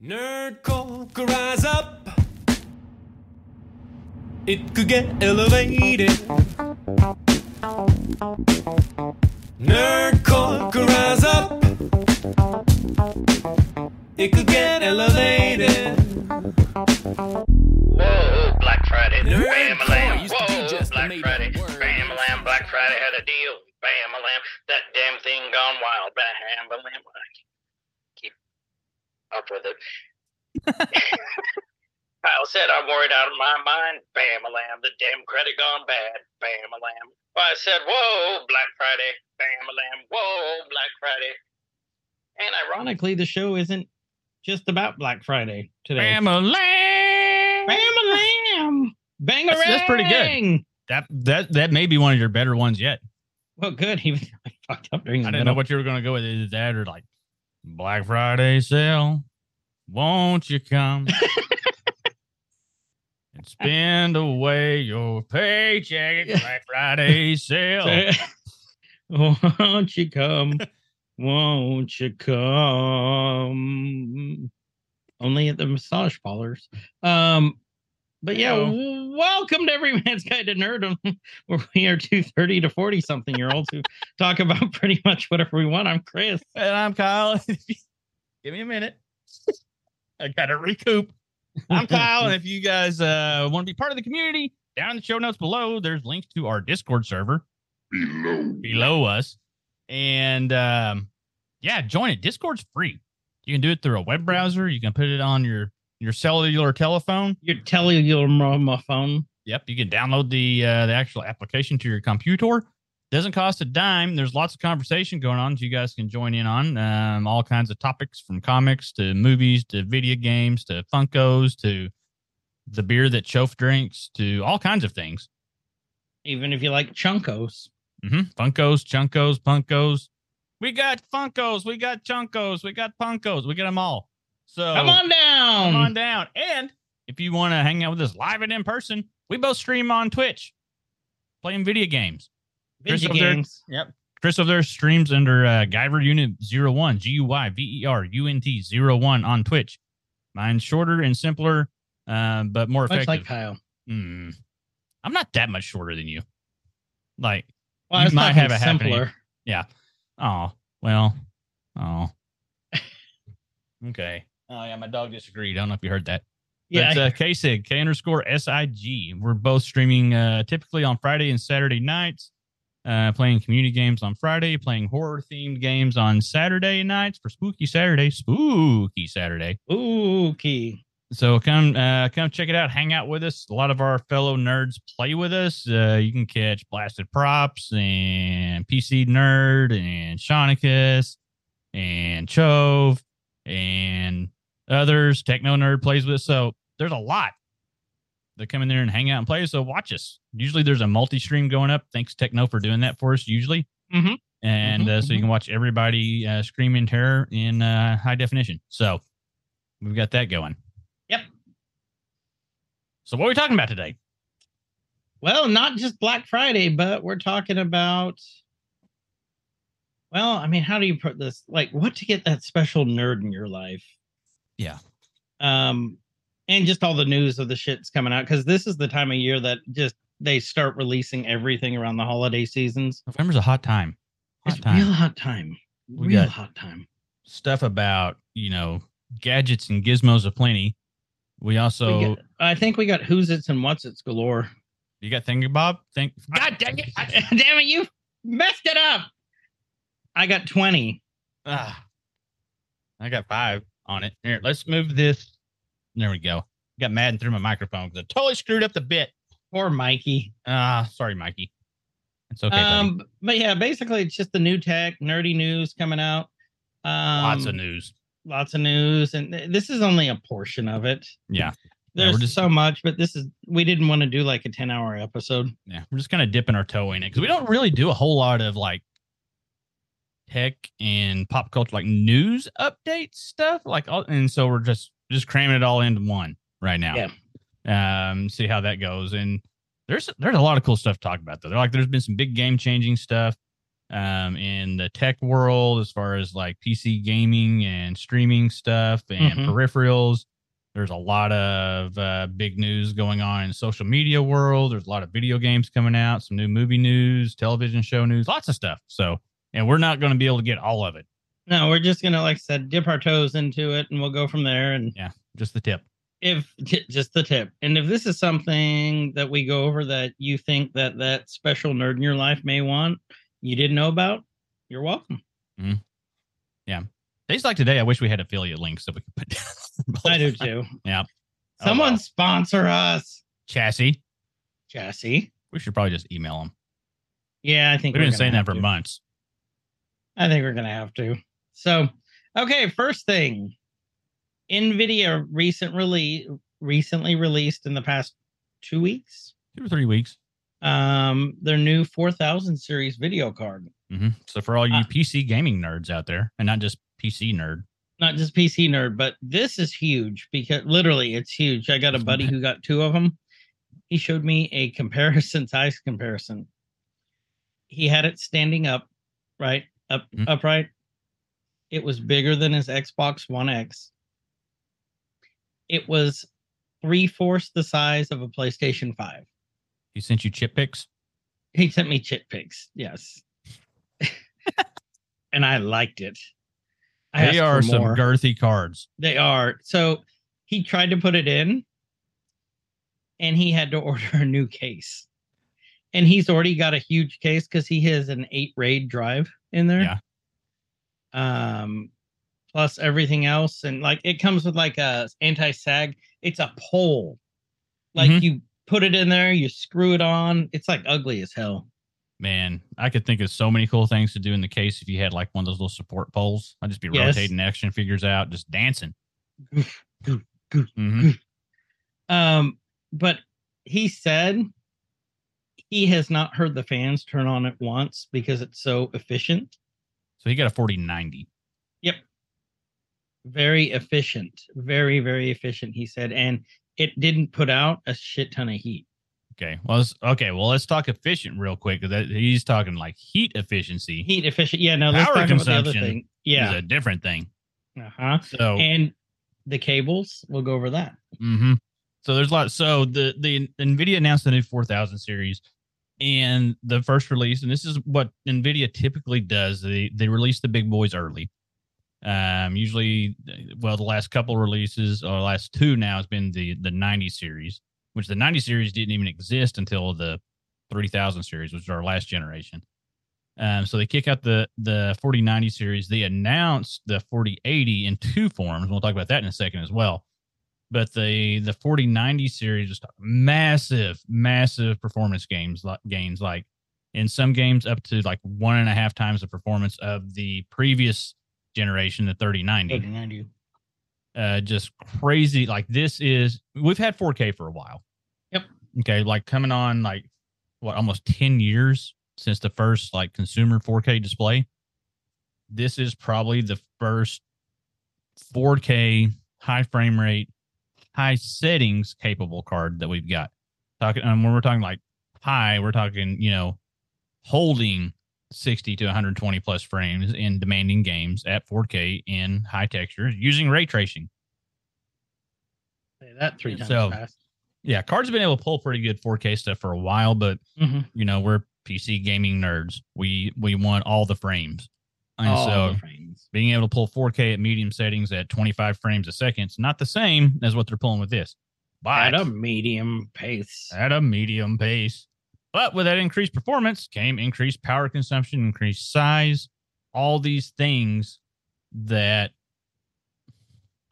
Nerd could rise up. It could get elevated. Nerd could rise up. It could get elevated. Whoa, Black Friday. Bam lamb. used to be Whoa, just Black Friday. Bam a lamb. Black Friday had a deal. Bam a lamb. That damn thing gone wild. Bam a lamb. Up with it. Kyle said I'm worried out of my mind. Bam a lamb. The damn credit gone bad. Bam a lamb. Well, I said, whoa, Black Friday. Bam a lamb. Whoa, Black Friday. And. Ironically, the show isn't just about Black Friday today. Bam a lamb. Bam a lamb. Bang That's- that's pretty good. That that that may be one of your better ones yet. Well, good. Even I fucked up during. I didn't know what you were going to go with. Is that or like Black Friday sale? Won't you come and spend away your paycheck at Black Friday sale? Won't you come? Won't you come? Only at the massage parlors. Um, but yeah, Hello. w- welcome to Every Man's Guide to Nerdom, where we are two thirty to forty something year olds who talk about pretty much whatever we want. I'm Chris. And I'm Kyle. Give me a minute. I got to recoup. I'm Kyle, and if you guys uh, want to be part of the community, down in the show notes below, there's links to our Discord server below. below us. And um, yeah, join it. Discord's free. You can do it through a web browser. You can put it on your your cellular telephone. Your telegram phone. Yep, you can download the uh, the actual application to your computer. Doesn't cost a dime. There's lots of conversation going on that you guys can join in on. Um, all kinds of topics from comics to movies to video games to Funkos to the beer that Chof drinks to all kinds of things. Even if you like chunkos. hmm Funkos, Chunkos, Punkos. We got Funkos, we got Chunkos, we got Punkos, we got them all. So Come on down. come on down. And if you want to hang out with us live and in person, we both stream on Twitch, playing video games. Chris Video there- games. Yep. Chris over there streams under uh, Guyver Unit 01, G U Y V E R U N T 01 on Twitch. Mine's shorter and simpler, uh, but more Much effective. like Kyle. Hmm. I'm not that much shorter than you. Like, Well, You I might have it happening. simpler. oh, well, oh. okay. Oh, yeah, my dog disagreed. I don't know if you heard that. Yeah, But, uh, KSIG, K underscore SIG. We're both streaming uh, typically on Friday and Saturday nights, uh, playing community games on Friday, playing horror themed games on Saturday nights for Spooky Saturday. Spooky Saturday. Key. So come uh, come check it out. Hang out with us. A lot of our fellow nerds play with us. Uh, you can catch Blasted Props and PC Nerd and Shaunicus and Chove and others. Techno Nerd plays with. So there's a lot that come in there and hang out and play. So watch us. Usually there's a multi stream going up. Thanks Techno for doing that for us. Usually. Mhm. And Mhm, uh, so you mhm. can watch everybody uh, scream in terror in uh, high definition. So we've got that going. Yep. So what are we talking about today? Well, not just Black Friday, but we're talking about. Well, I mean, how do you put this? Like, what to get that special nerd in your life? Yeah. Um, and just all the news of the shit's coming out because this is the time of year that just they start releasing everything around the holiday seasons. November's a hot time. Hot It's time. real hot time. We real hot time. Stuff about, you know, gadgets and gizmos aplenty. We also We got- I think we got who's its and what's its galore. you got Thingy Bob? Think God dang it. Damn it, you messed it up. I got 20. Ah, I got five on it. Here, let's move this. There we go. Got mad and threw my microphone because I totally screwed up the bit. Poor Mikey. Ah, sorry, Mikey. It's okay, buddy. um, but yeah, basically it's just the new tech, nerdy news coming out. Um, Lots of news. lots of news, and th- this is only a portion of it. Yeah. Yeah, There's we're just- so much, but this is we didn't want to do like a 10 hour episode. Yeah, we're just kind of dipping our toe in it because we don't really do a whole lot of like tech and pop culture, like news update stuff. Like, all, and so we're just just cramming it all into one right now. Yeah. Um, see how that goes. And there's there's a lot of cool stuff to talk about though. Like, there's been some big game changing stuff. um, in the tech world as far as like PC gaming and streaming stuff and Mhm. peripherals. There's a lot of uh, big news going on in the social media world. There's a lot of video games coming out, some new movie news, television show news, lots of stuff. So, and we're not going to be able to get all of it, No, we're just gonna, like I said, dip our toes into it, and we'll go from there. And yeah, just the tip. if just the tip, and if this is something that we go over that you think that that special nerd in your life may want, you didn't know about, you're welcome. Mm-hmm. Yeah. Days like today, I wish we had affiliate links that we could put down. I do too. Yeah. Oh, Someone sponsor us, Chassis. Chassis. We should probably just email them. Yeah, I think We've been saying that for to. months. I think we're gonna have to. So, okay, first thing, Nvidia recent release recently released in the past two weeks, Two or three weeks. um, their new 4000 series video card. hmm So for all you Ah. PC gaming nerds out there, and not just PC nerd, Not just PC nerd, but this is huge because literally it's huge. I got a buddy who got two of them. He showed me a comparison size comparison. He had it standing up, right? Up Mhm. upright. It was bigger than his Xbox One X. It was three fourths the size of a PlayStation 5. he sent you chip pics. He sent me chip pics, yes. and I liked it. I They are some girthy cards. They are. So he tried to put it in and he had to order a new case. And he's already got a huge case because he has an eight raid drive in there. Yeah. Um plus everything else. And like it comes with like a anti-sag. It's a pole. Like Mhm. you put it in there, you screw it on. It's like ugly as hell. Man, I could think of so many cool things to do in the case if you had like one of those little support poles. I'd just be Yes. rotating action figures out, just dancing. Goof, goof, goof, hmm Um, but he said he has not heard the fans turn on it once because it's so efficient. So he got a 4090. Yep. Very efficient. Very, very efficient, he said. And it didn't put out a shit ton of heat. Okay. Well, let's, okay. Well, let's talk efficient real quick. 'cause that, he's talking like heat efficiency. Heat efficient. Yeah, no, Power talk about the other consumption thing. is Yeah. a different thing. Uh-huh. So And the cables, we'll go over that. hmm So there's a lot. So the the Nvidia announced the new 4000 series, and the first release, and this is what Nvidia typically does. They they release the big boys early. Um, usually, well, the last couple releases or last two now has been the the 90 series, which the 90 series didn't even exist until the 3000 series, which is our last generation. Um, so they kick out the the 4090 series. They announced the 4080 in two forms. We'll talk about that in a second as well but the the 4090 series just massive massive performance games like gains like in some games up to like one and a half times the performance of the previous generation the 3090 90. uh just crazy like this is we've had 4k for a while Yep. okay like coming on like what almost 10 years since the first like consumer 4k display this is probably the first 4k high frame rate high settings capable card that we've got talking and when we're talking like high we're talking you know holding 60 to 120 plus frames in demanding games at 4k in high textures using ray tracing Say that three times So- fast. yeah cards have been able to pull pretty good 4k stuff for a while but Mhm. you know we're pc gaming nerds we we want all the frames and so being able to pull 4k at medium settings at 25 frames a second is not the same as what they're pulling with this but At a medium pace. at a medium pace. But with that increased performance came increased power consumption, increased size, all these things that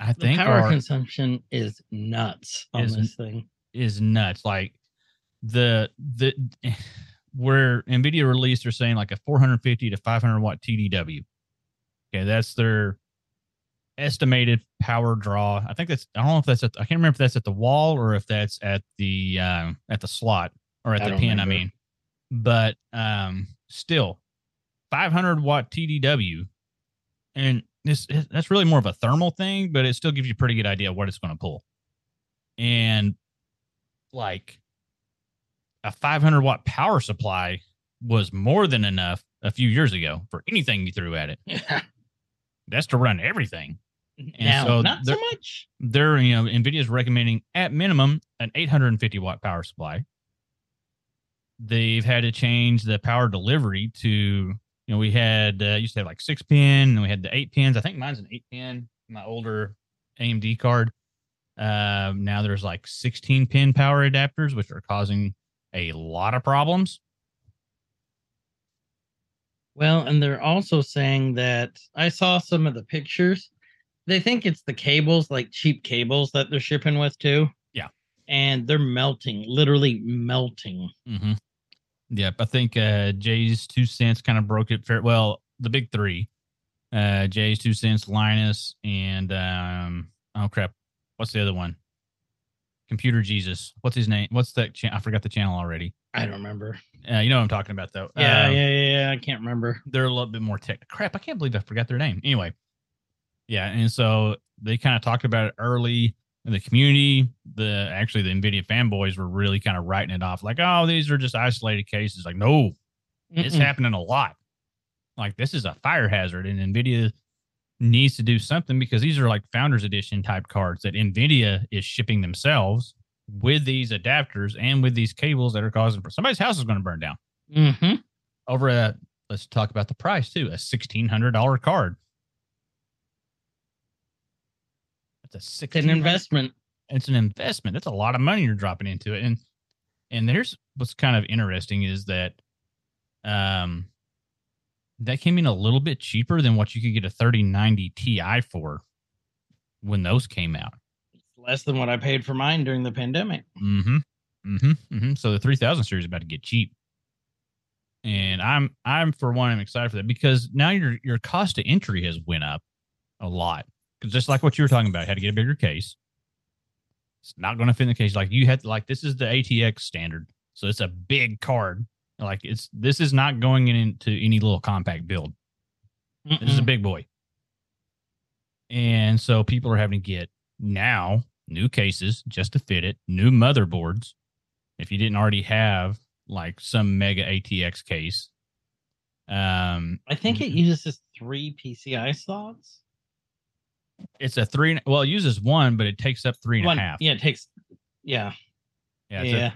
I The think power are consumption is nuts on Is- this thing. is nuts. Like the the where Nvidia released, they're saying like a 450 to 500 watt TDW. Okay, that's their estimated power draw. I think that's I don't know if that's at I can't remember if that's at the wall or if that's at the um at the slot or at I the pin. I mean, but um still 500 watt TDW, and this that's really more of a thermal thing, but it still gives you a pretty good idea of what it's going to pull. And like a 500 watt power supply was more than enough a few years ago for anything you threw at it. Yeah. That's to run everything. now, so not so much. They're, you know, NVIDIA's recommending at minimum an 850 watt power supply. They've had to change the power delivery to, you know, we had, uh, used to have like six pin and we had the eight pins. I think mine's an eight pin, my older AMD card. Um, now there's like 16 pin power adapters, which are causing a lot of problems. Well, and they're also saying that I saw some of the pictures. They think it's the cables, like cheap cables that they're shipping with too. Yeah. And they're melting, literally melting. Mm-hmm. Yep, I think uh, JayzTwoCents kind of broke it fair. Well, the big three, uh, JayzTwoCents, Linus, and um, oh crap, what's the other one? Computer Jesus. What's his name? What's that? Cha- I forgot the channel already. I don't remember. Uh, you know what I'm talking about though. Yeah, Um, yeah, yeah, yeah. I can't remember. They're a little bit more tech. Crap, I can't believe I forgot their name. Anyway, yeah, and so they kind of talked about it early in the community. The actually the Nvidia fanboys were really kind of writing it off, like, oh, these are just isolated cases. Like, no, it's Mm-mm. happening a lot. Like this is a fire hazard, and Nvidia needs to do something because these are like Founders Edition type cards that Nvidia is shipping themselves with these adapters and with these cables that are causing for somebody's house is going to burn down. Mhm. Over at let's talk about the price too. A sixteen hundred dollar card. That's a It's an investment. it's an investment. That's a lot of money you're dropping into it. And and there's what's kind of interesting is that um that came in a little bit cheaper than what you could get a 3090 Ti for when those came out. Less than what I paid for mine during the pandemic. Mm-hmm. Mm-hmm. Mm-hmm. So the 3000 series is about to get cheap. And I'm I'm for one, I'm excited for that because now your your cost to entry has went up a lot. Because just like what you were talking about, had to get a bigger case. It's not going to fit in the case. Like you had like this is the ATX standard, so it's a big card. Like it's this is not going into any little compact build. This is a big boy. And so people are having to get now new cases just to fit it, new motherboards. If you didn't already have like some mega ATX case. Um I think it uses three PCI slots. it's a three well, it uses one, but it takes up three and a half. One, half yeah, it takes. Yeah, Yeah, yeah.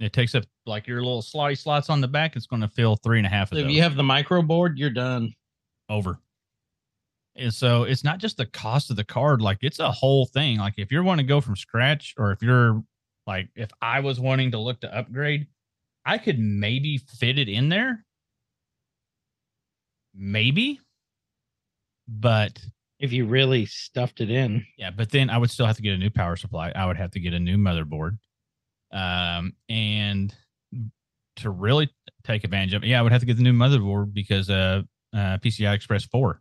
a- it takes up like your little slotty slots on the back, it's gonna fill three and a half of if those you have the micro board, you're done. over. And so it's not just the cost of the card, like it's a whole thing. Like if you're wanting to go from scratch, or if you're like if I was wanting to look to upgrade, I could maybe fit it in there. Maybe. But If you really stuffed it in. yeah, but then I would still have to get a new power supply. I would have to get a new motherboard. Um, and to really take advantage of it, yeah, I would have to get the new motherboard because uh, uh PCI Express 4.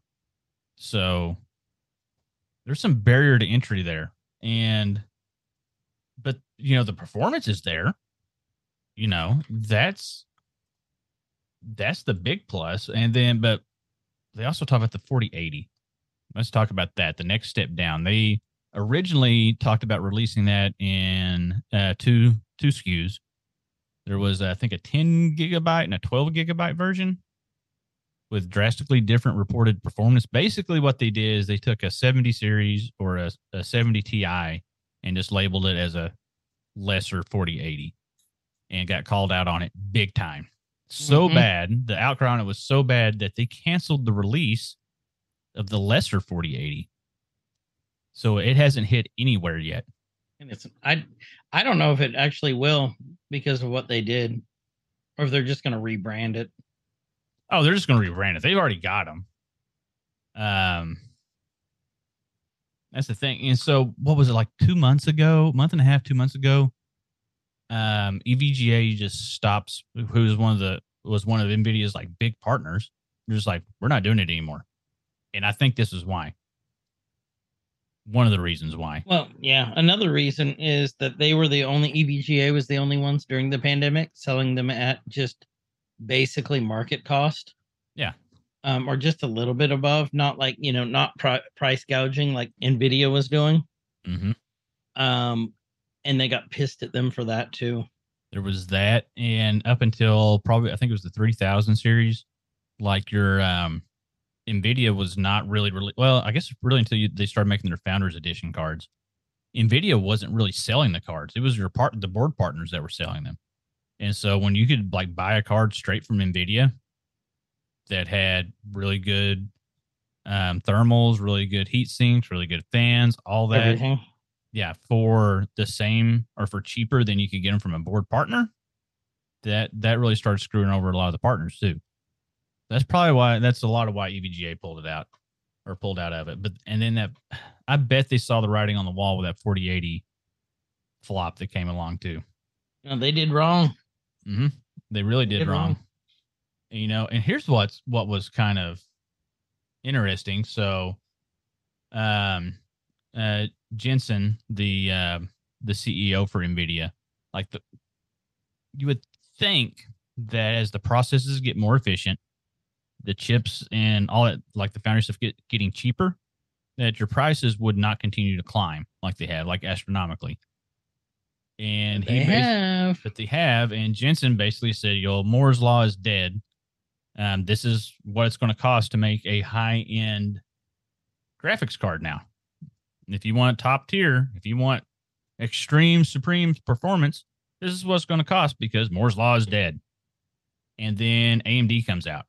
So there's some barrier to entry there. And but you know, the performance is there. You know, that's that's the big plus. And then but they also talk about the 4080 let's talk about that. The next step down. They originally talked about releasing that in uh, two two SKUs. There was, I think, a 10 gigabyte and a 12 gigabyte version with drastically different reported performance. Basically, what they did is they took a 70 series or a, a 70 Ti and just labeled it as a lesser 4080 and got called out on it big time. So Mhm. bad, the outcry on it was so bad that they canceled the release of the lesser 4080. So it hasn't hit anywhere yet. And it's I I don't know if it actually will because of what they did, or if they're just going to rebrand it. Oh, they're just going to rebrand it. They've already got them. Um, that's the thing. And so, what was it like two months ago, month and a half, two months ago? Um, EVGA just stops. Who was one of the was one of Nvidia's like big partners. They're just like, we're not doing it anymore. And I think this is why. One of the reasons why. Well, yeah. Another reason is that they were the only EVGA was the only ones during the pandemic selling them at just basically market cost. Yeah. Um, or just a little bit above, not like you know, not pri- price gouging like Nvidia was doing. Mm-hmm. Um, and they got pissed at them for that too. There was that, and up until probably I think it was the 3000 series, like your um nvidia was not really really well i guess really until you, they started making their founders edition cards nvidia wasn't really selling the cards it was your part the board partners that were selling them and so when you could like buy a card straight from nvidia that had really good um, thermals really good heat sinks really good fans all that Everything. yeah, for the same or for cheaper than you could get them from a board partner, that that really started screwing over a lot of the partners too. That's probably why that's a lot of why EVGA pulled it out or pulled out of it. But and then that I bet they saw the writing on the wall with that 4080 flop that came along too. No, they did wrong. hmm They really They did did wrong. wrong. You know, and here's what's what was kind of interesting. So, um, uh, Jensen, the uh, the CEO for Nvidia, like the you would think that as the processes get more efficient, the chips and all that, like the foundry stuff, get getting cheaper, that your prices would not continue to climb like they have, like astronomically. And they he have. that they have. And Jensen basically said, "Yo, Moore's law is dead. Um, this is what it's going to cost to make a high end graphics card now. If you want top tier, if you want extreme supreme performance, this is what's going to cost because Moore's law is dead." And then AMD comes out.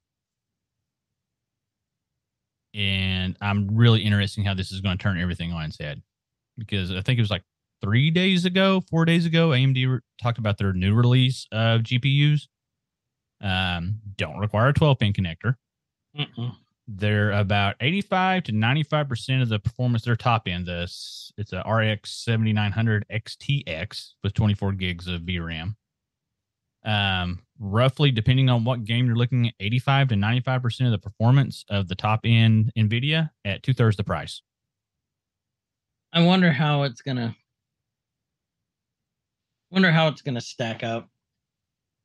And I'm really interested in how this is going to turn everything on its head because I think it was like three days ago, four days ago, AMD re- talked about their new release of GPUs. Um, don't require a 12 pin connector. Mm-mm. They're about 85 to 95 percent of the performance. Their top end, this it's a RX 7900 XTX with 24 gigs of VRAM. Um, roughly, depending on what game you're looking at, 85 to 95 percent of the performance of the top end NVIDIA at two thirds the price. I wonder how it's gonna. Wonder how it's gonna stack up.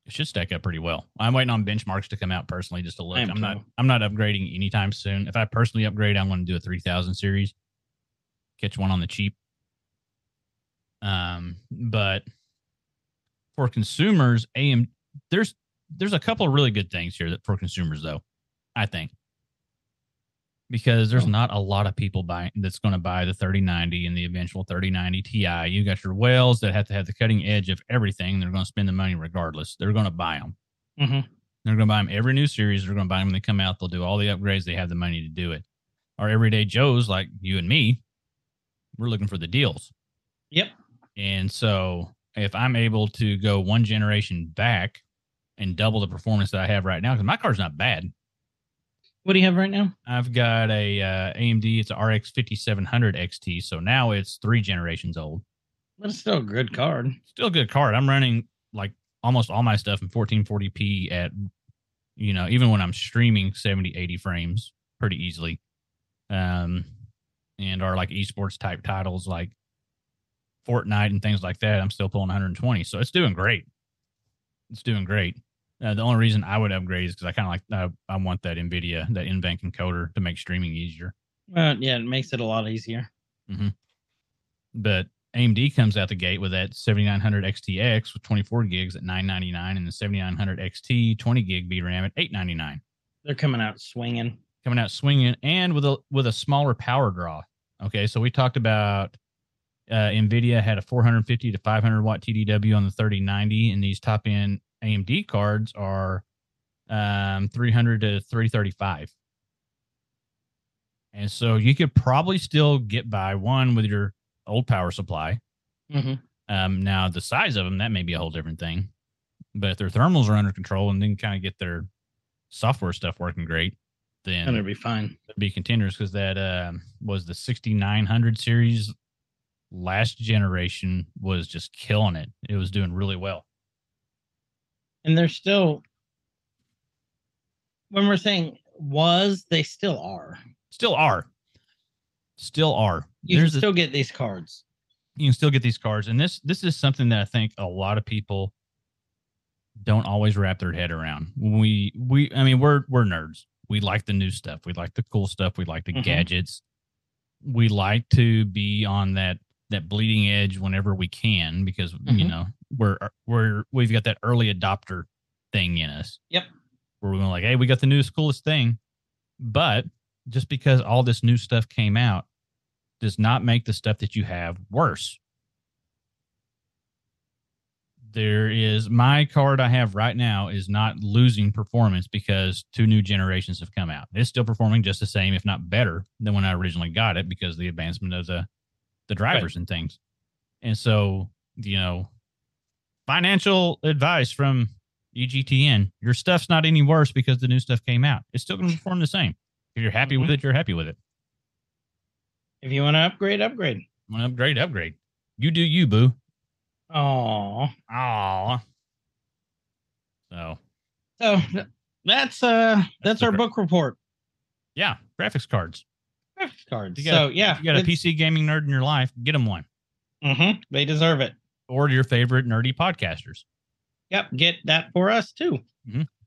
it should stack up pretty well. I'm waiting on benchmarks to come out personally just to look. I'm not. I'm not upgrading anytime soon. If I personally upgrade, I'm going to do a 3000 series. Catch one on the cheap. Um, but for consumers, AM there's there's a couple of really good things here that for consumers though, I think. Because there's Oh. not a lot of people buying that's going to buy the 3090 and the eventual 3090 Ti. You got your whales that have to have the cutting edge of everything. They're going to spend the money regardless. They're going to buy them. Mm-hmm. They're going to buy them every new series. They're going to buy them when they come out. They'll do all the upgrades. They have the money to do it. Our everyday Joes, like you and me, we're looking for the deals. Yep. And so if I'm able to go one generation back and double the performance that I have right now, because my car's not bad. What do you have right now? I've got a uh, AMD. It's a RX 5700 XT. So now it's three generations old. But it's still a good card. Still a good card. I'm running like almost all my stuff in 1440p at, you know, even when I'm streaming 70, 80 frames pretty easily. Um, and our like esports type titles like Fortnite and things like that, I'm still pulling 120. So it's doing great. It's doing great. Uh, the only reason I would upgrade is because I kind of like I, I want that NVIDIA, that NVENC encoder to make streaming easier. Well, yeah, it makes it a lot easier. But AMD comes out the gate with that 7900 XTX with 24 gigs at 999 and the 7900 XT 20 gig VRAM at 899. They're coming out swinging. Coming out swinging and with a with a smaller power draw. Okay, so we talked about uh, Nvidia had a 450 to 500 watt TDW on the 3090, and these top end AMD cards are um, 300 to 335. And so you could probably still get by one with your old power supply. Mm-hmm. Um, now the size of them that may be a whole different thing, but if their thermals are under control and then kind of get their software stuff working great, then it'll be fine. be contenders because that um was the 6900 series last generation was just killing it. It was doing really well. And they're still when we're saying was, they still are. Still are. Still are. You There's can a- still get these cards. you can still get these cards and this this is something that i think a lot of people don't always wrap their head around we we i mean we're we're nerds we like the new stuff we like the cool stuff we like the Mhm. gadgets we like to be on that that bleeding edge whenever we can because you Mhm. know we're we're we've got that early adopter thing in us Yep. where we were like, hey, we got the newest, coolest thing. But just because all this new stuff came out does not make the stuff that you have worse. There is my card I have right now is not losing performance because two new generations have come out. It's still performing just the same, if not better, than when I originally got it because the advancement of the the drivers and things. And so, you know, financial advice from EGTN, your stuff's not any worse because the new stuff came out. It's still going to perform the same. If you're happy with it, you're happy with it. If you want to upgrade, upgrade. Want to upgrade, upgrade. You do you, boo. Oh, Aw. So so that's uh that's the our book report. yeah, graphics cards. Graphics cards. You got so a, yeah, you got a PC gaming nerd in your life, get them one. mhm, they deserve it. Or your favorite nerdy podcasters. Yep, get that for us too.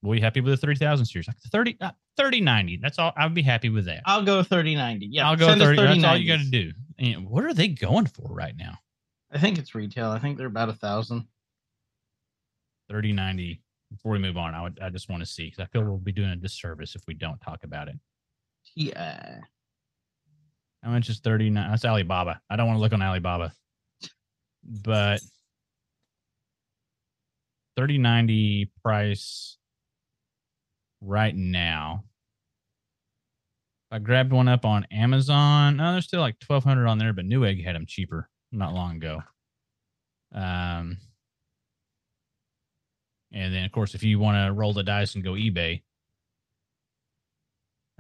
We'll be happy with the 3000 series. Like 30, uh, 3090. That's all. I would be happy with that. I'll go thirty ninety. Yeah, I'll go send us 30. That's all you got to do. And what are they going for right now? I think it's retail. I think they're about a thousand. 3090. Before we move on, I would I just want to see because I feel we'll be doing a disservice if we don't talk about it. Yeah. How much is 39? That's Alibaba. I don't want to look on Alibaba. But 3090 price right now. I grabbed one up on Amazon. No, there's still like 1200 on there, but Newegg had them cheaper not long ago. Um, and then, of course, if you want to roll the dice and go eBay,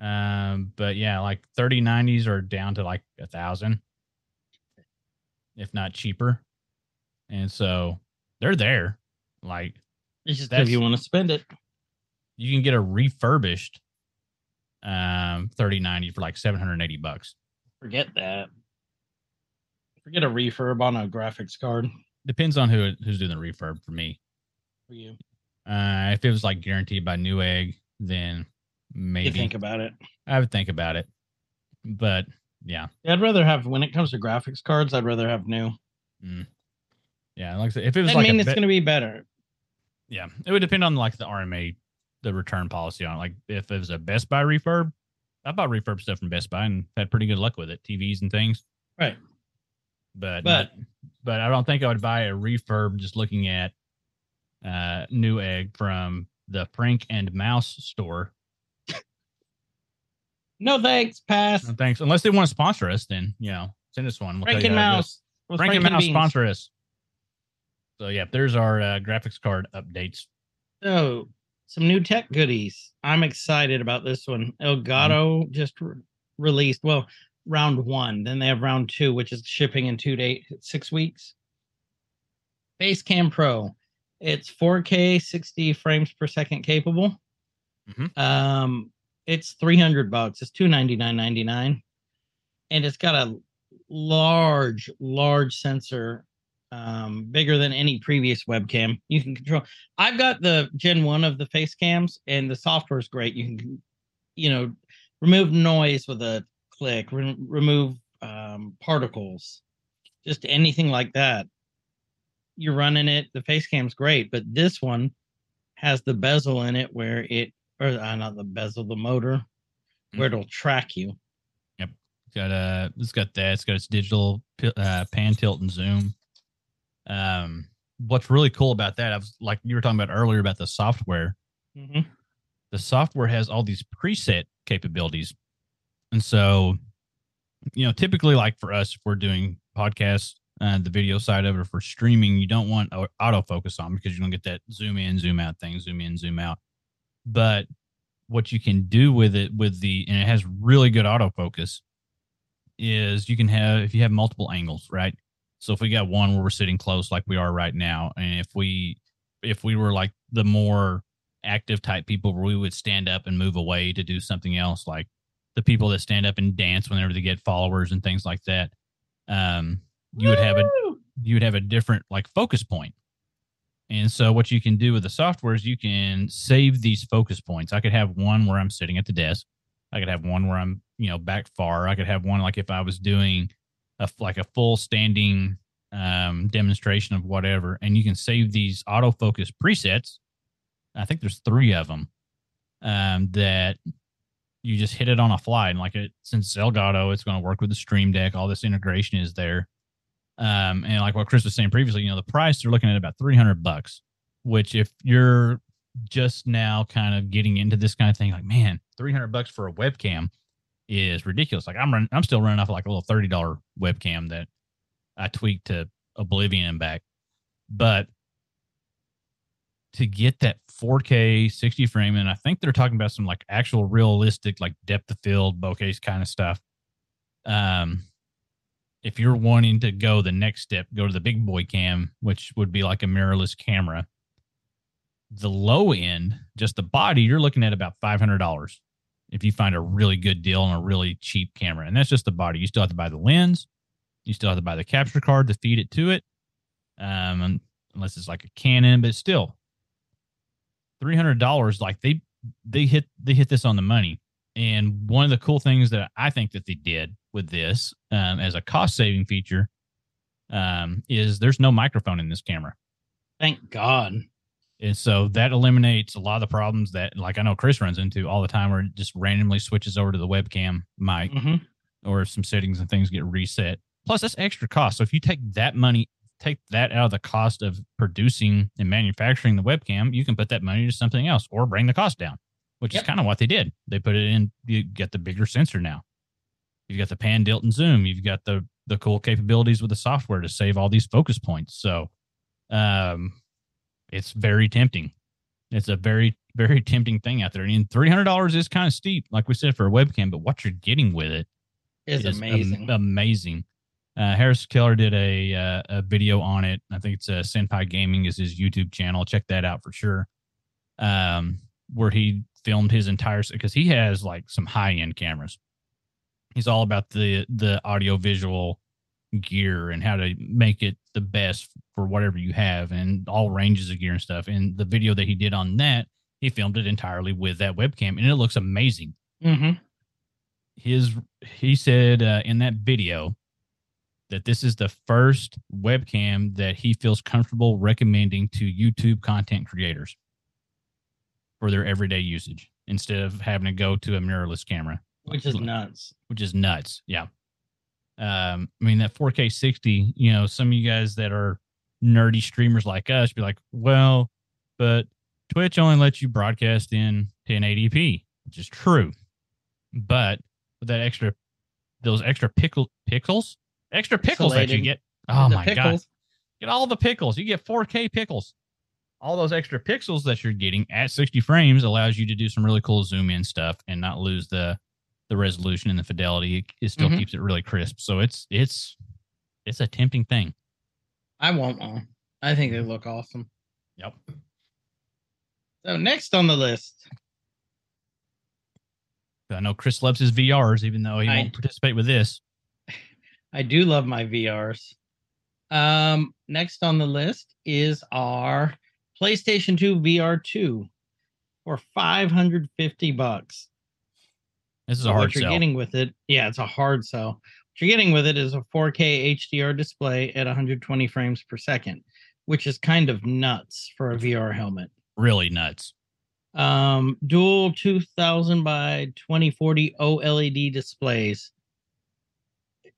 um, but yeah, like 3090s are down to like a thousand, if not cheaper. And so they're there. Like It's just if you want to spend it. you can get a refurbished um 3090 for like 780 bucks. Forget that. Forget a refurb on a graphics card Depends on who who's doing the refurb for me. for you. Uh if it was like guaranteed by Newegg, then maybe You think about it. I would think about it. But yeah. I'd rather have when it comes to graphics cards, I'd rather have new. Yeah, like I said, if it was I like mean, it's going to be better. Yeah, it would depend on like the RMA, the return policy on it. Like if it was a Best Buy refurb, I bought refurb stuff from Best Buy and had pretty good luck with it, TVs and things. Right. But But- but but I don't think I would buy a refurb just looking at uh Newegg from the Frank and Mouse store. No thanks. Pass. No thanks, unless they want to sponsor us, then you know send us one. We'll Frank and you how it goes. Mouse. with Frank and Frank Mouse Beans. sponsor us. So yeah, there's our uh, graphics card updates. So, some new tech goodies. I'm excited about this one. Elgato just re- released, well, round one. Then they have round two, which is shipping in two days, six weeks. Facecam Pro. It's 4K, 60 frames per second capable. Mhm. Um, it's 300 bucks. It's 299.99, and it's got a large, large sensor, um, bigger than any previous webcam. You can control. I've got the Gen One of the face cams, and the software is great. You can, you know, remove noise with a click, re- remove um, particles, just anything like that. You're running it. The face cam's great, but this one has the bezel in it where it, or uh, not the bezel, the motor, where it'll track you. It's got uh it's got that. It's got its digital uh, pan tilt and zoom. Um, what's really cool about that, I was like you were talking about earlier about the software. Mhm. The software has all these preset capabilities, and so you know, typically, like for us, if we're doing podcasts, uh, the video side of it, or for streaming, you don't want au- autofocus on because you're gonna get that zoom in, zoom out thing, zoom in, zoom out. But what you can do with it, with the, and it has really good autofocus, is you can have, if you have multiple angles, right? So if we got one where we're sitting close like we are right now, and if we, if we were like the more active type people where we would stand up and move away to do something else, like the people that stand up and dance whenever they get followers and things like that, um, you would have a you would have a different like focus point. And so what you can do with the software is you can save these focus points. I could have one where I'm sitting at the desk. I could have one where I'm, you know, back far. I could have one like if I was doing a like a full standing um, demonstration of whatever, and you can save these autofocus presets. I think there's three of them, um, that you just hit it on a fly. And like it, since Elgato, it's going to work with the Stream Deck. All this integration is there. Um, and like what Chris was saying previously, you know, the price they're looking at about 300 bucks, which if you're just now kind of getting into this kind of thing, like, man, 300 bucks for a webcam is ridiculous. Like I'm running, I'm still running off like a little $30 webcam that I tweaked to Oblivion and back. But to get that 4K 60 frame, and I think they're talking about some like actual realistic, like depth of field bokeh kind of stuff. Um, if you're wanting to go the next step, go to the big boy cam, which would be like a mirrorless camera. The low end, just the body, you're looking at about five hundred dollars if you find a really good deal on a really cheap camera, and that's just the body. You still have to buy the lens, you still have to buy the capture card to feed it to it, um, unless it's like a Canon, but still three hundred dollars. Like they they hit they hit this on the money. And one of the cool things that I think that they did with this um, as a cost saving feature um, is there's no microphone in this camera. Thank God. And so that eliminates a lot of the problems that, like I know Chris runs into all the time, where it just randomly switches over to the webcam mic hmm or some settings and things get reset. Plus, that's extra cost. So if you take that money, take that out of the cost of producing and manufacturing the webcam, you can put that money to something else or bring the cost down, which Yep. is kind of what they did. They put it in. You get the bigger sensor now. You've got the pan, tilt, and zoom. You've got the the cool capabilities with the software to save all these focus points. So, um, it's very tempting. It's a very very tempting thing out there. And three hundred dollars is kind of steep, like we said for a webcam, but what you're getting with it Is is am- amazing. amazing. Uh, Harris Heller did a uh, a video on it. I think it's uh, Senpai Gaming is his YouTube channel. Check that out for sure. Um, where he filmed his entire because he has like some high end cameras. He's all about the the audio visual gear and how to make it the best for whatever you have and all ranges of gear and stuff. And the video that he did on that, he filmed it entirely with that webcam, and it looks amazing Mm-hmm. his he said uh, in that video that this is the first webcam that he feels comfortable recommending to YouTube content creators for their everyday usage instead of having to go to a mirrorless camera, Which is nuts. which is nuts. Yeah. Um, I mean that 4K 60, you know, some of you guys that are nerdy streamers like us be like, well, but Twitch only lets you broadcast in 1080p, which is true. But with that extra, those extra pickle pixels, extra pickles that you get. Oh The my god, get all the pickles. You get 4K pickles. All those extra pixels that you're getting at 60 frames allows you to do some really cool zoom in stuff and not lose the the resolution and the fidelity. It, it still Mhm. keeps it really crisp. So it's it's it's a tempting thing. I want one. I think they look awesome. Yep. So next on the list, I know Chris loves his VRs, even though he I- won't participate with this. I do love my VRs. Um, next on the list is our PlayStation 2 VR 2 for 550 bucks. This is a hard what you're sell. getting with it, yeah, it's a hard sell. What you're getting with it is a 4K HDR display at 120 frames per second, which is kind of nuts for a VR helmet. really nuts. Um, dual 2000 by 2040 OLED displays. That's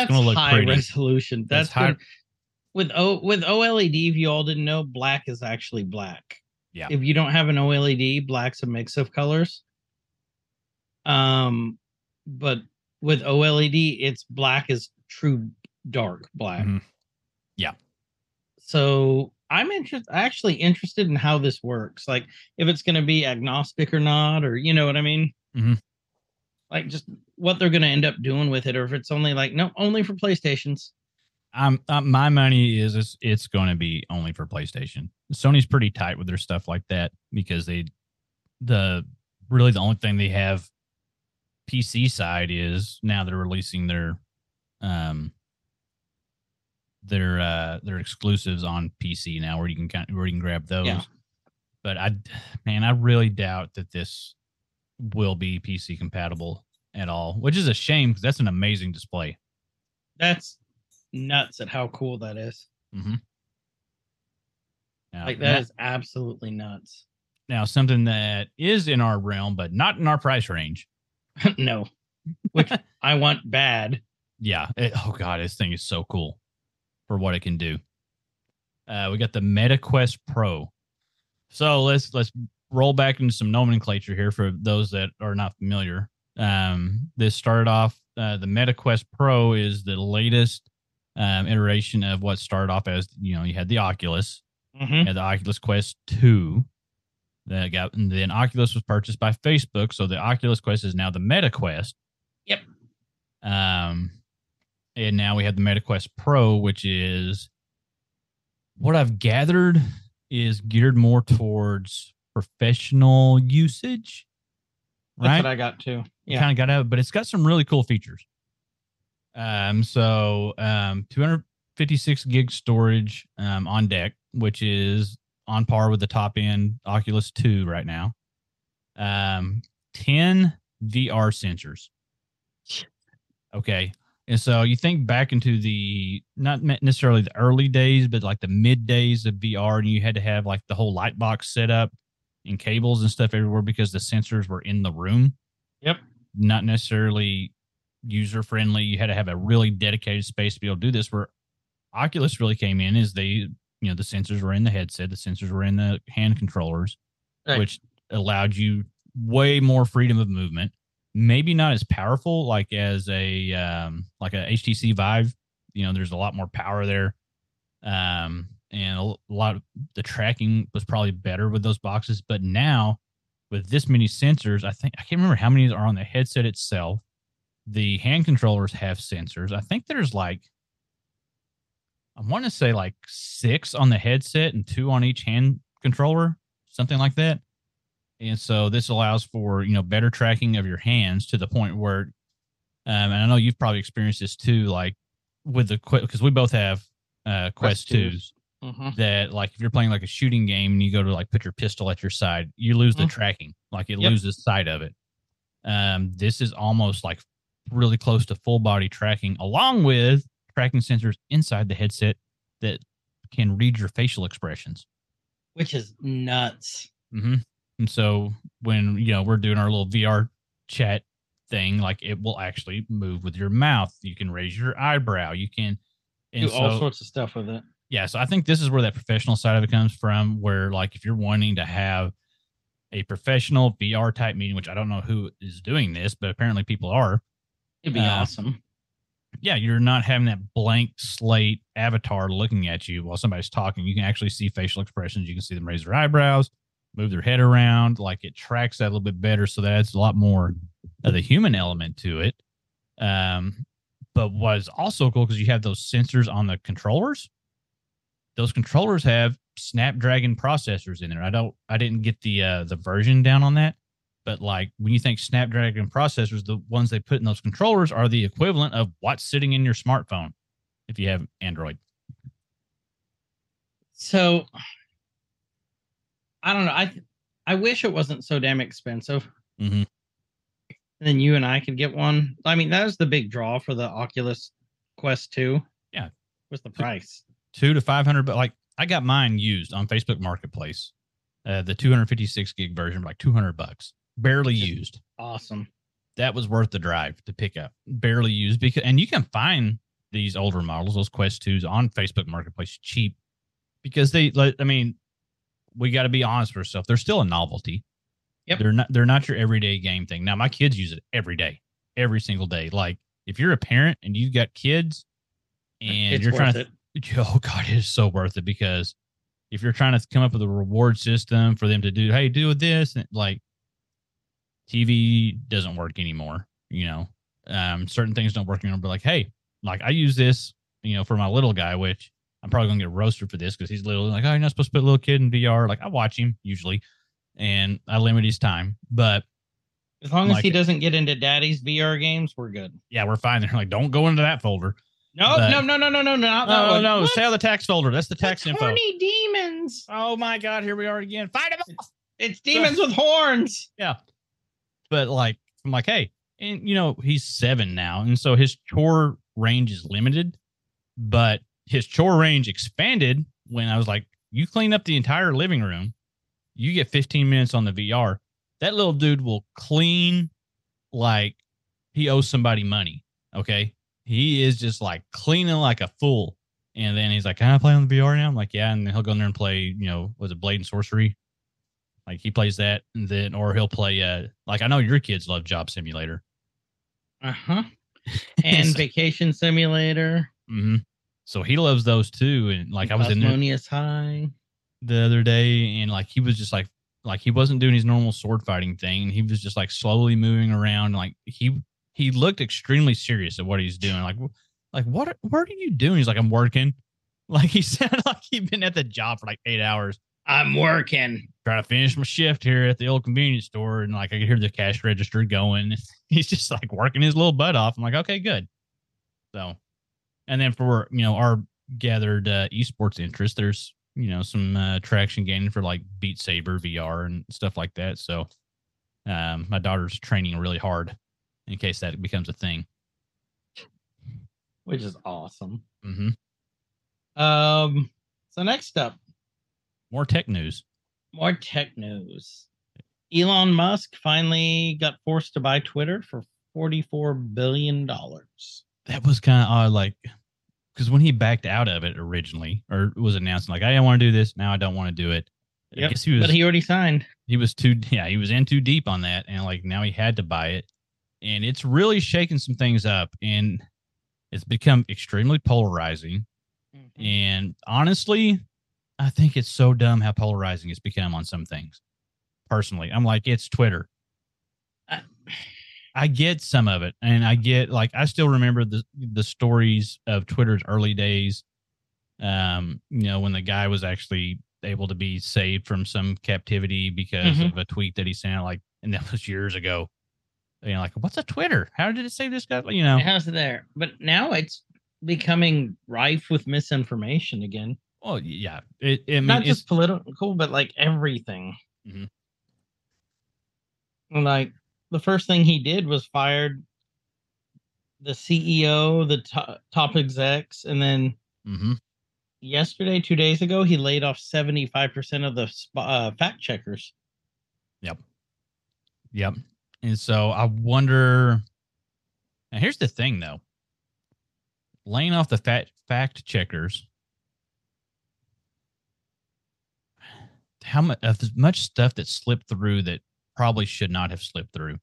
That's, gonna look high pretty. resolution. That's That's, high- high. With O with OLED, if you all didn't know, black is actually black. Yeah. If you don't have an OLED, black's a mix of colors. Um, but with OLED, it's black is true dark black. Mhm. Yeah. So I'm interested actually interested in how this works. Like if it's gonna be agnostic or not, or you know what I mean? Mhm. Like just what they're gonna end up doing with it, or if it's only like, no, only for PlayStations. I'm uh, my money is it's, it's going to be only for PlayStation. Sony's pretty tight with their stuff like that because they the really the only thing they have PC side is now they're releasing their um their uh their exclusives on PC now where you can kind where you can grab those. Yeah. But I man, I really doubt that this will be PC compatible at all, which is a shame because that's an amazing display. That's nuts at how cool that is. Mm-hmm. Like that is absolutely nuts. Now, something that is in our realm, but not in our price range. no, which I want bad. Yeah. it- oh God, this thing is so cool for what it can do. Uh, we got the MetaQuest Pro. So let's let's roll back into some nomenclature here for those that are not familiar. Um, this started off uh, the MetaQuest Pro is the latest um, iteration of what started off as you know you had the Oculus, Mhm. you had the Oculus Quest Two. That got and then Oculus was purchased by Facebook, so the Oculus Quest is now the Meta Quest. Yep. Um, and now we have the Meta Quest Pro, which is what I've gathered is geared more towards professional usage. That's Right? what I got too. Yeah. kind of got out, but it's got some really cool features. Um, so um, 256 gig storage um, on deck, which is on par with the top end Oculus 2 right now. Um, 10 VR sensors. Okay. And so you think back into the not necessarily the early days, but like the mid days of VR, and you had to have like the whole light box set up and cables and stuff everywhere because the sensors were in the room Yep. not necessarily user friendly. You had to have a really dedicated space to be able to do this. Where Oculus really came in is they, you know, the sensors were in the headset, the sensors were in the hand controllers, Right. which allowed you way more freedom of movement. Maybe not as powerful like as a um, like a HTC Vive. You know, there's a lot more power there, um, and a lot of the tracking was probably better with those boxes. But now with this many sensors, I think I can't remember how many are on the headset itself. The hand controllers have sensors. I think there's like I want to say like six on the headset and two on each hand controller, something like that. And so this allows for you know better tracking of your hands to the point where, um, and I know you've probably experienced this too, like with the because we both have uh, Quest Quest twos. twos Mhm. that like if you're playing like a shooting game and you go to like put your pistol at your side, you lose the Mhm. tracking. Like it Yep. loses sight of it. Um, this is almost like really close to full body tracking, along with tracking sensors inside the headset that can read your facial expressions. Which is nuts. hmm And so when you know we're doing our little VR chat thing, like it will actually move with your mouth. You can raise your eyebrow. You can and Do all sorts of stuff with it. yeah so i think this is where that professional side of it comes from where like if you're wanting to have a professional vr type meeting which i don't know who is doing this but apparently people are It'd be Uh, awesome. Yeah you're not having that blank slate avatar looking at you while somebody's talking. You can actually see facial expressions. You can see them raise their eyebrows move their head around like it tracks that a little bit better so that adds a lot more of the human element to it. Um but what's also cool because you have those sensors on the controllers those controllers have snapdragon processors in there. I don't i didn't get the uh the version down on that but like when you think snapdragon processors the ones they put in those controllers are the equivalent of what's sitting in your smartphone if you have android So I don't know. I I wish it wasn't so damn expensive. Mhm. And then you and I could get one. I mean, that was the big draw for the Oculus Quest 2. Yeah. Was the price. two to 500 but like i got mine used on facebook marketplace uh the 256 gig version like 200 bucks barely used Awesome. that was worth the drive to pick up barely used because and you can find these older models those quest 2s on facebook marketplace cheap because they like i mean we got to be honest with ourselves they're still a novelty Yep. they're not they're not your everyday game thing now my kids use it every day every single day like if you're a parent and you've got kids and it's you're trying to it. oh god it is so worth it because if you're trying to come up with a reward system for them to do hey do this and like tv doesn't work anymore you know? Um certain things don't work anymore but like hey like i use this you know for my little guy which i'm probably gonna get roasted for this because he's little like oh you're not supposed to put a little kid in vr like i watch him usually and i limit his time but As long as like he doesn't get into daddy's VR games, we're good. yeah we're fine they're like don't go into that folder. No, But- no, no, no, no, no, no no stay on the tax folder. That's the tax That's info. horny demons. oh my god here we are again. Fight him off It's demons with horns. But like I'm like, hey, and you know, he's seven now, and so his chore range is limited, but his chore range expanded when I was like, you clean up the entire living room You get 15 minutes on the VR. That little dude will clean like he owes somebody money. Okay. He is just like cleaning like a fool. And then he's like, Can I play on the VR now? I'm like, Yeah. And then he'll go in there and play, you know, was it Blade and Sorcery? Like he plays that. And then, or he'll play, uh, like I know your kids love Job Simulator. Uh huh. And Vacation Simulator. hmm So he loves those too. And like I was in there High. the other day and like he was just like like he wasn't doing his normal sword fighting thing he was just like slowly moving around like he he looked extremely serious at what he's doing like like what what are you doing he's like i'm working like he sounded like he'd been at the job for like eight hours I'm working. trying to finish my shift here at the old convenience store and like i could hear the cash register going. He's just like working his little butt off. I'm like okay good. So and then for you know our gathered uh, esports interest there's you know some uh, traction gaining for like beat saber vr and stuff like that. So um my daughter's training really hard in case that becomes a thing. Which is awesome. hmm Um, so next up, more tech news more tech news. Elon Musk finally got forced to buy Twitter for forty-four billion dollars. that was kind of odd like because when he backed out of it originally or was announcing like i didn't want to do this now i don't want to do it I guess he was But he already signed. he was too yeah he was in too deep on that and like now he had to buy it and it's really shaking some things up and it's become extremely polarizing Mm-hmm. and honestly i think it's so dumb how polarizing it's become on some things personally i'm like it's twitter I- i get some of it and i get like i still remember the the stories of twitter's early days um you know when the guy was actually able to be saved from some captivity because Mhm. of a tweet that he sent out like and that was years ago you know like what's a twitter how did it save this guy you know How's it there? But now it's becoming rife with misinformation again. Well yeah it, Not just political, but like everything. Mhm. Like the first thing he did was fired the CEO, the top, top execs, and then mhm. yesterday, two days ago, he laid off seventy-five percent of the uh, fact checkers. Yep. Yep. And so I wonder. Now here's the thing, though. Laying off the fact fact checkers. How much of much stuff that slipped through that probably should not have slipped through,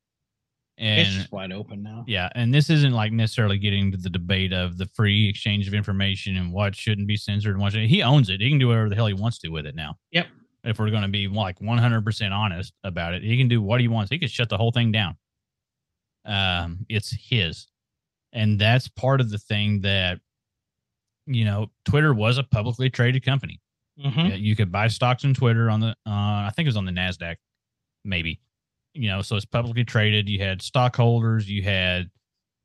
it's just wide open now. yeah, and this isn't like necessarily getting to the debate of the free exchange of information and what shouldn't be censored and what should, he owns it. He can do whatever the hell he wants to with it now. Yep. If we're going to be like 100% honest about it, he can do what he wants. He could shut the whole thing down. Um, it's his. And that's part of the thing that, you know, Twitter was a publicly traded company. Mhm. Yeah, you could buy stocks in Twitter on the, uh, I think it was on the Nasdaq, maybe. You know, so it's publicly traded. You had stockholders, you had,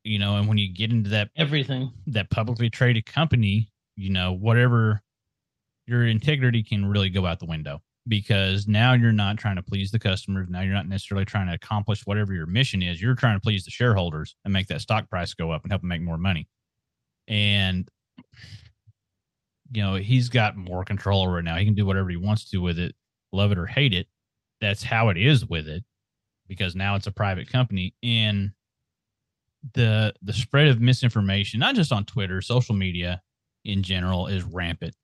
you know, and when you get into that Everything. that publicly traded company, you know, whatever your integrity can really go out the window because now you're not trying to please the customers. Now you're not necessarily trying to accomplish whatever your mission is. You're trying to please the shareholders and make that stock price go up and help them make more money. And you know, he's got more control over it now. He can do whatever he wants to with it, love it or hate it. That's how it is with it because now it's a private company and the the spread of misinformation, not just on Twitter, social media in general is rampant.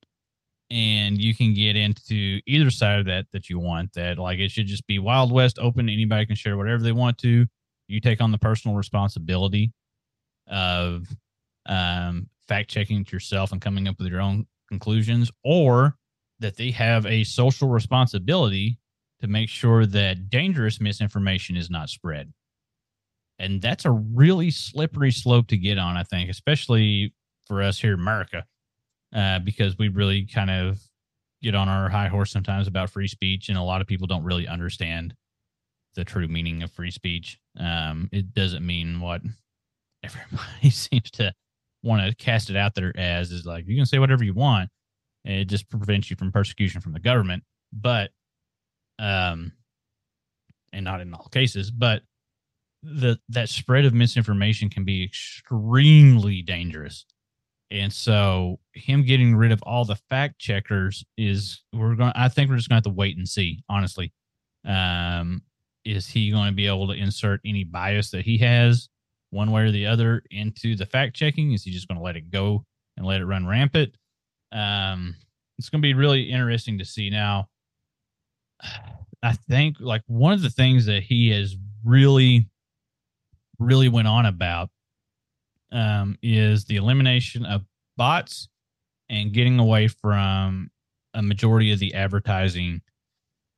And you can get into either side of that that you want that like it should just be wild west open anybody can share whatever they want to. You take on the personal responsibility of um, fact checking it yourself and coming up with your own conclusions, or that they have a social responsibility to make sure that dangerous misinformation is not spread. And that's a really slippery slope to get on, I think, especially for us here in America, uh, because we really kind of get on our high horse sometimes about free speech, and a lot of people don't really understand the true meaning of free speech. Um, it doesn't mean what everybody seems to want to cast it out there as is like you can say whatever you want and it just prevents you from persecution from the government but um and not in all cases but the that spread of misinformation can be extremely dangerous and so him getting rid of all the fact checkers is we're going. I think we're just going to have to wait and see. Honestly, um, is he going to be able to insert any bias that he has one way or the other into the fact checking? Is he just going to let it go and let it run rampant? Um, it's going to be really interesting to see now. I think like one of the things that he has really, really went on about um, is the elimination of bots and getting away from a majority of the advertising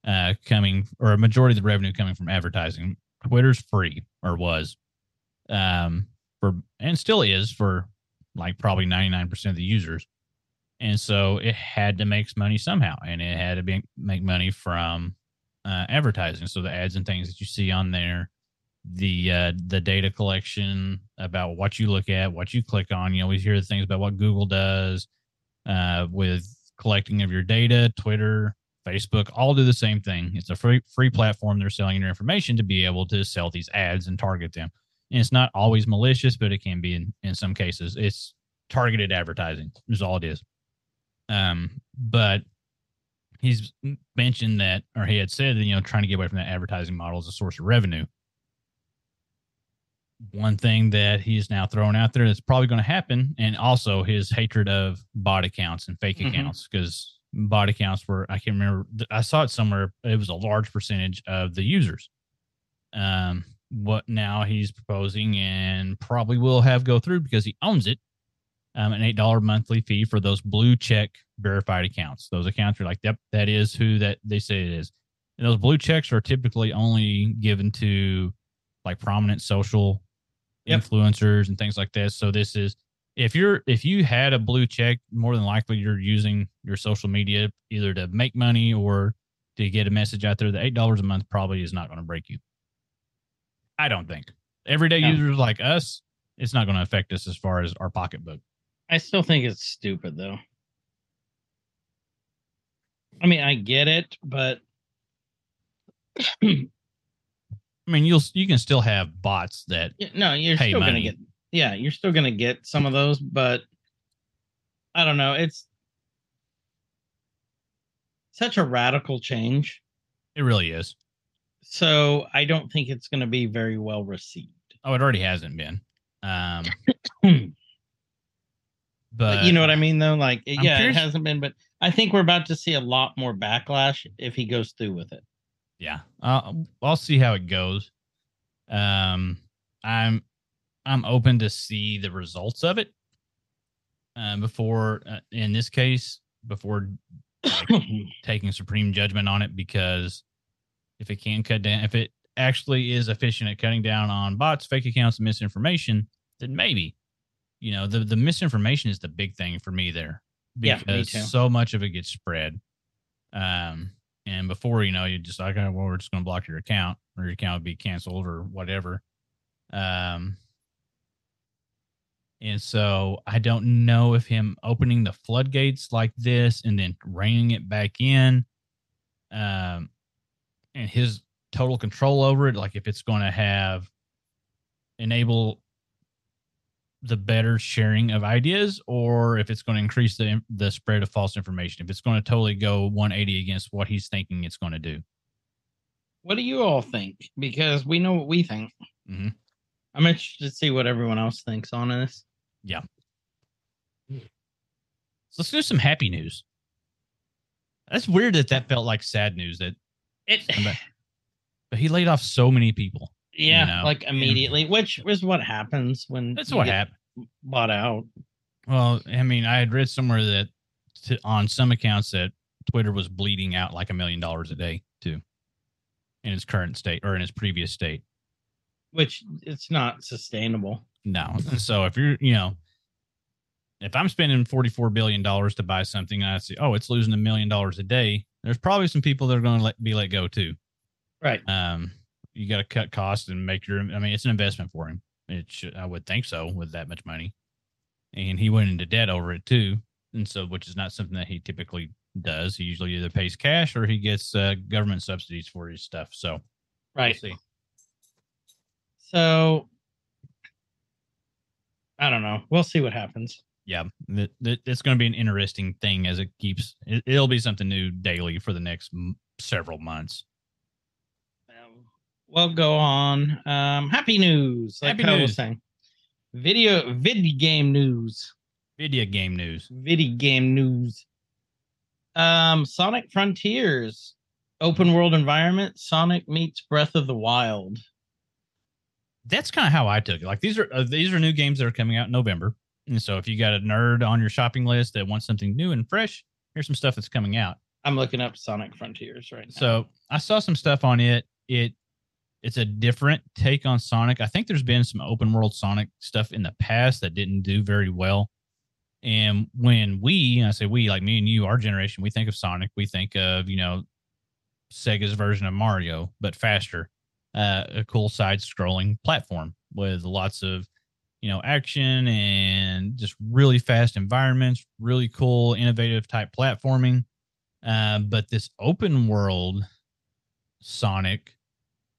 uh, coming or a majority of the revenue coming from advertising. Twitter's free or was um, for and still is for like probably 99% of the users. And so it had to make money somehow and it had to be, make money from uh, advertising. So the ads and things that you see on there, the uh, the data collection about what you look at, what you click on. You always hear the things about what Google does uh, with collecting of your data. Twitter, Facebook, all do the same thing. It's a free free platform. They're selling your information to be able to sell these ads and target them. And it's not always malicious, but it can be in in some cases. It's targeted advertising. Is all it is. Um, but he's mentioned that, or he had said that you know trying to get away from that advertising model as a source of revenue one thing that he's now throwing out there that's probably going to happen, and also his hatred of bot accounts and fake Mhm. accounts because bot accounts were I can't remember I saw it somewhere. It was a large percentage of the users. Um, what now he's proposing and probably will have go through because he owns it. Um, an eight dollar monthly fee for those blue check verified accounts. Those accounts are like, yep, that is who that they say it is. And those blue checks are typically only given to like prominent social Yep. influencers and things like that. So this is if you're if you had a blue check, more than likely you're using your social media either to make money or to get a message out there. The eight dollars a month probably is not going to break you. I don't think. Everyday No. users like us, it's not going to affect us as far as our pocketbook. I still think it's stupid though. I mean, I get it, but I mean, you'll you can still have bots that Yeah, no, you're still money. gonna get yeah, you're still gonna get some of those, but I don't know. It's such a radical change. it really is. So I don't think it's gonna be very well received. Oh, it already hasn't been. Um, But, but you know what I mean though? Like I'm yeah, curious- it hasn't been, but I think we're about to see a lot more backlash if he goes through with it. yeah, I'll, I'll see how it goes. Um, I'm I'm open to see the results of it. Uh, before, uh, in this case, before like, taking supreme judgment on it, because if it can cut down, if it actually is efficient at cutting down on bots, fake accounts, and misinformation, then maybe, you know, the the misinformation is the big thing for me there Yeah, me because so much of it gets spread. Um, and before you know, you just like, well, we're just going to block your account, or your account would be canceled, or whatever. Um, and so I don't know if him opening the floodgates like this and then reining it back in, um, and his total control over it, like if it's going to have enable the better sharing of ideas or if it's going to increase the the spread of false information if it's going to totally go 180 against what he's thinking it's going to do What do you all think? Because we know what we think. Mhm. I'm interested to see what everyone else thinks on this. Yeah. So let's do some happy news that's weird that that felt like sad news that It, Somebody- but he laid off so many people yeah, know, like and- immediately, which is what happens when that's what happened bought out. well i mean i had read somewhere that to, on some accounts that twitter was bleeding out like a million dollars a day too in its current state or in its previous state Which it's not sustainable. No. So if you're, you know, if I'm spending $44 billion to buy something and I see, oh, it's losing a million dollars a day, there's probably some people that are going to let, be let go too. Right. Um, you got to cut costs and make your, I mean, it's an investment for him. It should, I would think so with that much money. And he went into debt over it too. And so, which is not something that he typically does. He usually either pays cash or he gets uh, government subsidies for his stuff. So, we'll Right. see. So I don't know. We'll see what happens. Yeah, th- th- it's going to be an interesting thing as it keeps. It, it'll be something new daily for the next m- several months. Um, we'll go on. Um, happy news. Like Happy Kyle news. saying. Video video game news. Video game news. Video game news. Um, Sonic Frontiers, open world environment. Sonic meets Breath of the Wild. That's kind of how I took it. Like these are uh, these are new games that are coming out in November, and so if you got a nerd on your shopping list that wants something new and fresh, here's some stuff that's coming out. I'm looking up Sonic Frontiers right now. So I saw some stuff on it. It it's a different take on Sonic. I think there's been some open world Sonic stuff in the past that didn't do very well. And when we, and I say we, like me and you, our generation, we think of Sonic, we think of, you know, Sega's version of Mario, but faster. Uh, a cool side scrolling platform with lots of, you know, action and just really fast environments, really cool, innovative type platforming. Uh, but this open world Sonic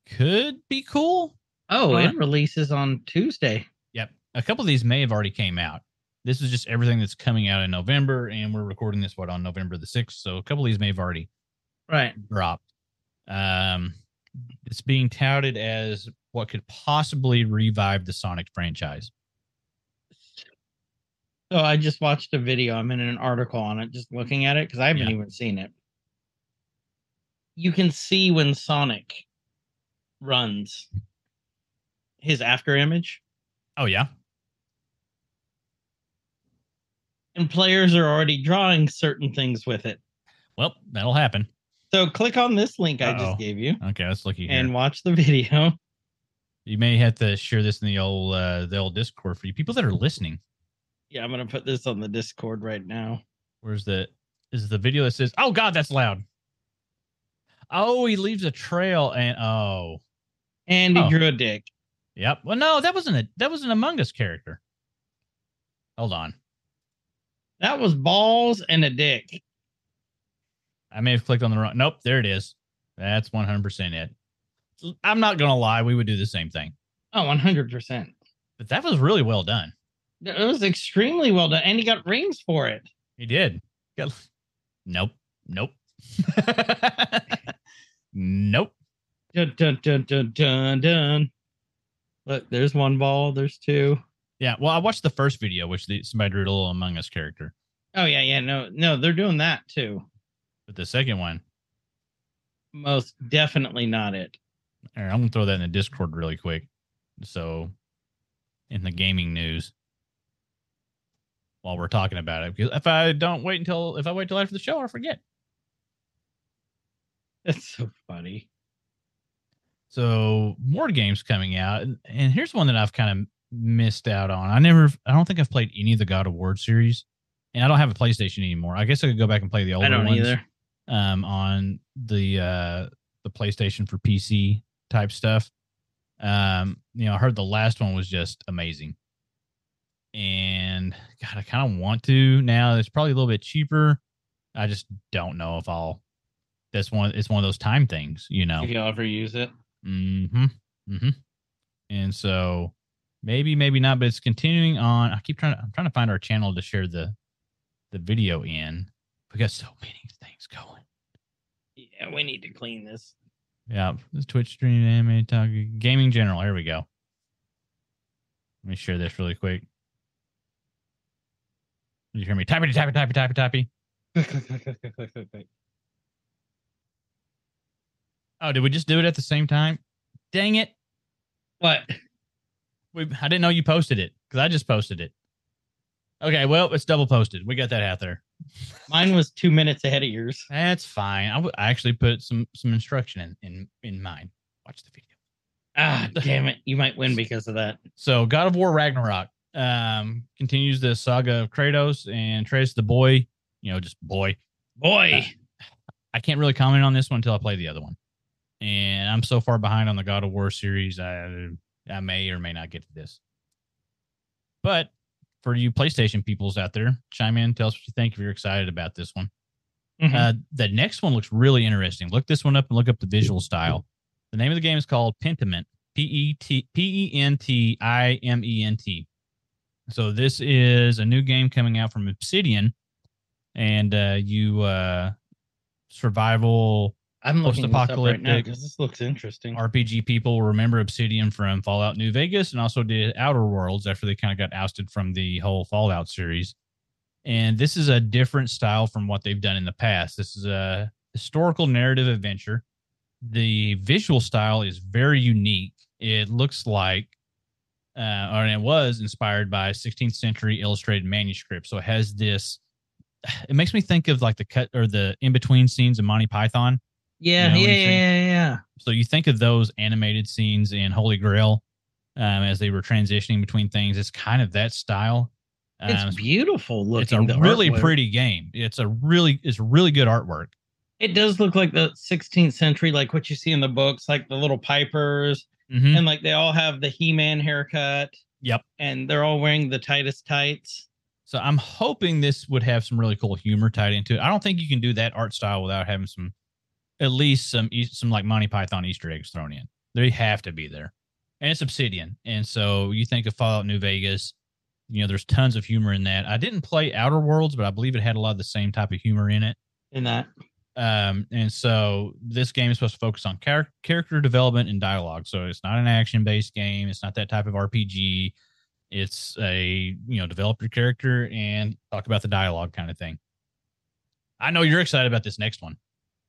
could be cool. oh, it releases on Tuesday. Yep. A couple of these may have already came out. This is just everything that's coming out in November, and we're recording this what on November the sixth. So a couple of these may have already Right. dropped. Um, it's being touted as what could possibly revive the Sonic franchise. So I just watched a video. I'm in an article on it, just looking at it because I haven't Yeah. even seen it. You can see when Sonic runs his after image, Oh yeah, and players are already drawing certain things with it. well that'll happen. So click on this link I Uh-oh. just gave you Okay, let's look here. and watch the video. You may have to share this in the old uh, the old Discord for you people that are listening. Yeah, I'm gonna put this on the Discord right now. Where's the is the video that says, "Oh God, that's loud." Oh, he leaves a trail, and oh, And he Oh. drew a dick. Yep. Well, no, that wasn't a that was an Among Us character. Hold on. That was balls and a dick. I may have clicked on the wrong. Nope, there it is. That's 100% it. I'm not going to lie, we would do the same thing. Oh, 100%. But that was really well done. It was extremely well done. And he got rings for it. He did. Got- Nope. Nope. nope. Dun, dun, dun, dun, dun, dun. Look, there's one ball. There's two. Yeah, well, I watched the first video, which the, somebody drew a little Among Us character. Oh, yeah, yeah. No, no, they're doing that too. But the second one, Most definitely not it. All right, I'm going to throw that in the Discord really quick. So, in the gaming news, while we're talking about it, because if I don't wait until, if I wait till after the show, I'll forget. That's so funny. So more games coming out, and, and here's one that I've kind of missed out on. I never, I don't think I've played any of the God of War series, and I don't have a PlayStation anymore. I guess I could go back and play the older I don't ones either. um, on the uh, the PlayStation for PC type stuff. Um, you know, I heard the last one was just amazing, and God, I kind of want to now. It's probably a little bit cheaper. I just don't know if I'll. That's one. It's one of those time things, you know. If you'll ever use it. Mm-hmm. Mm-hmm. And so maybe, maybe not, but it's continuing on. I keep trying to I'm trying to find our channel to share the the video in. We got so many things going. Yeah, we need to clean this. Yeah. This Twitch stream, anime talk, gaming general. Here we go. Let me share this really quick. You hear me typey typey typey typey typey. Oh, did we just do it at the same time? Dang it. what? We, I didn't know you posted it because I just posted it. Okay, well, it's double posted. We got that out there. Mine was two minutes ahead of yours. That's fine. I, w- I actually put some some instruction in in in mine. Watch the video. Ah, damn it. You might win because of that. So, God of War Ragnarok um continues the saga of Kratos and Atreus the boy. You know, just boy. Boy. I can't really comment on this one until I play the other one. And I'm so far behind on the God of War series. I I may or may not get to this. But for you PlayStation peoples out there, chime in, tell us what you think if you're excited about this one. Mhm. Uh, the next one looks really interesting. Look this one up and look up the visual style. The name of the game is called Pentiment. P E T P E N T I M E N T. So this is a new game coming out from Obsidian, and uh, you uh, survival I'm looking this up right now Post-apocalyptic because this looks interesting. RPG people will remember Obsidian from Fallout New Vegas and also did Outer Worlds after they kind of got ousted from the whole Fallout series. And this is a different style from what they've done in the past. This is a historical narrative adventure. The visual style is very unique. It looks like, uh, or it was inspired by 16th century illustrated manuscript. So it has this. It makes me think of like the cut or the in between scenes of Monty Python. Yeah, you know, yeah, yeah, yeah, yeah. So you think of those animated scenes in Holy Grail um, as they were transitioning between things. It's kind of that style. Um, It's beautiful looking. it's a really artwork. pretty game. It's a really it's really good artwork. It does look like the 16th century, like what you see in the books, like the little pipers, Mhm. and like they all have the He-Man haircut, Yep. and they're all wearing the tightest tights. So I'm hoping this would have some really cool humor tied into it. I don't think you can do that art style without having some, at least some some like Monty Python Easter eggs thrown in. They have to be there, and it's Obsidian, and so you think of Fallout New Vegas. You know, there's tons of humor in that. I didn't play Outer Worlds, but I believe it had a lot of the same type of humor in it. In that, Um, and so this game is supposed to focus on char- character development and dialogue. So it's not an action based game. It's not that type of RPG. It's a you know develop your character and talk about the dialogue kind of thing. I know you're excited about this next one.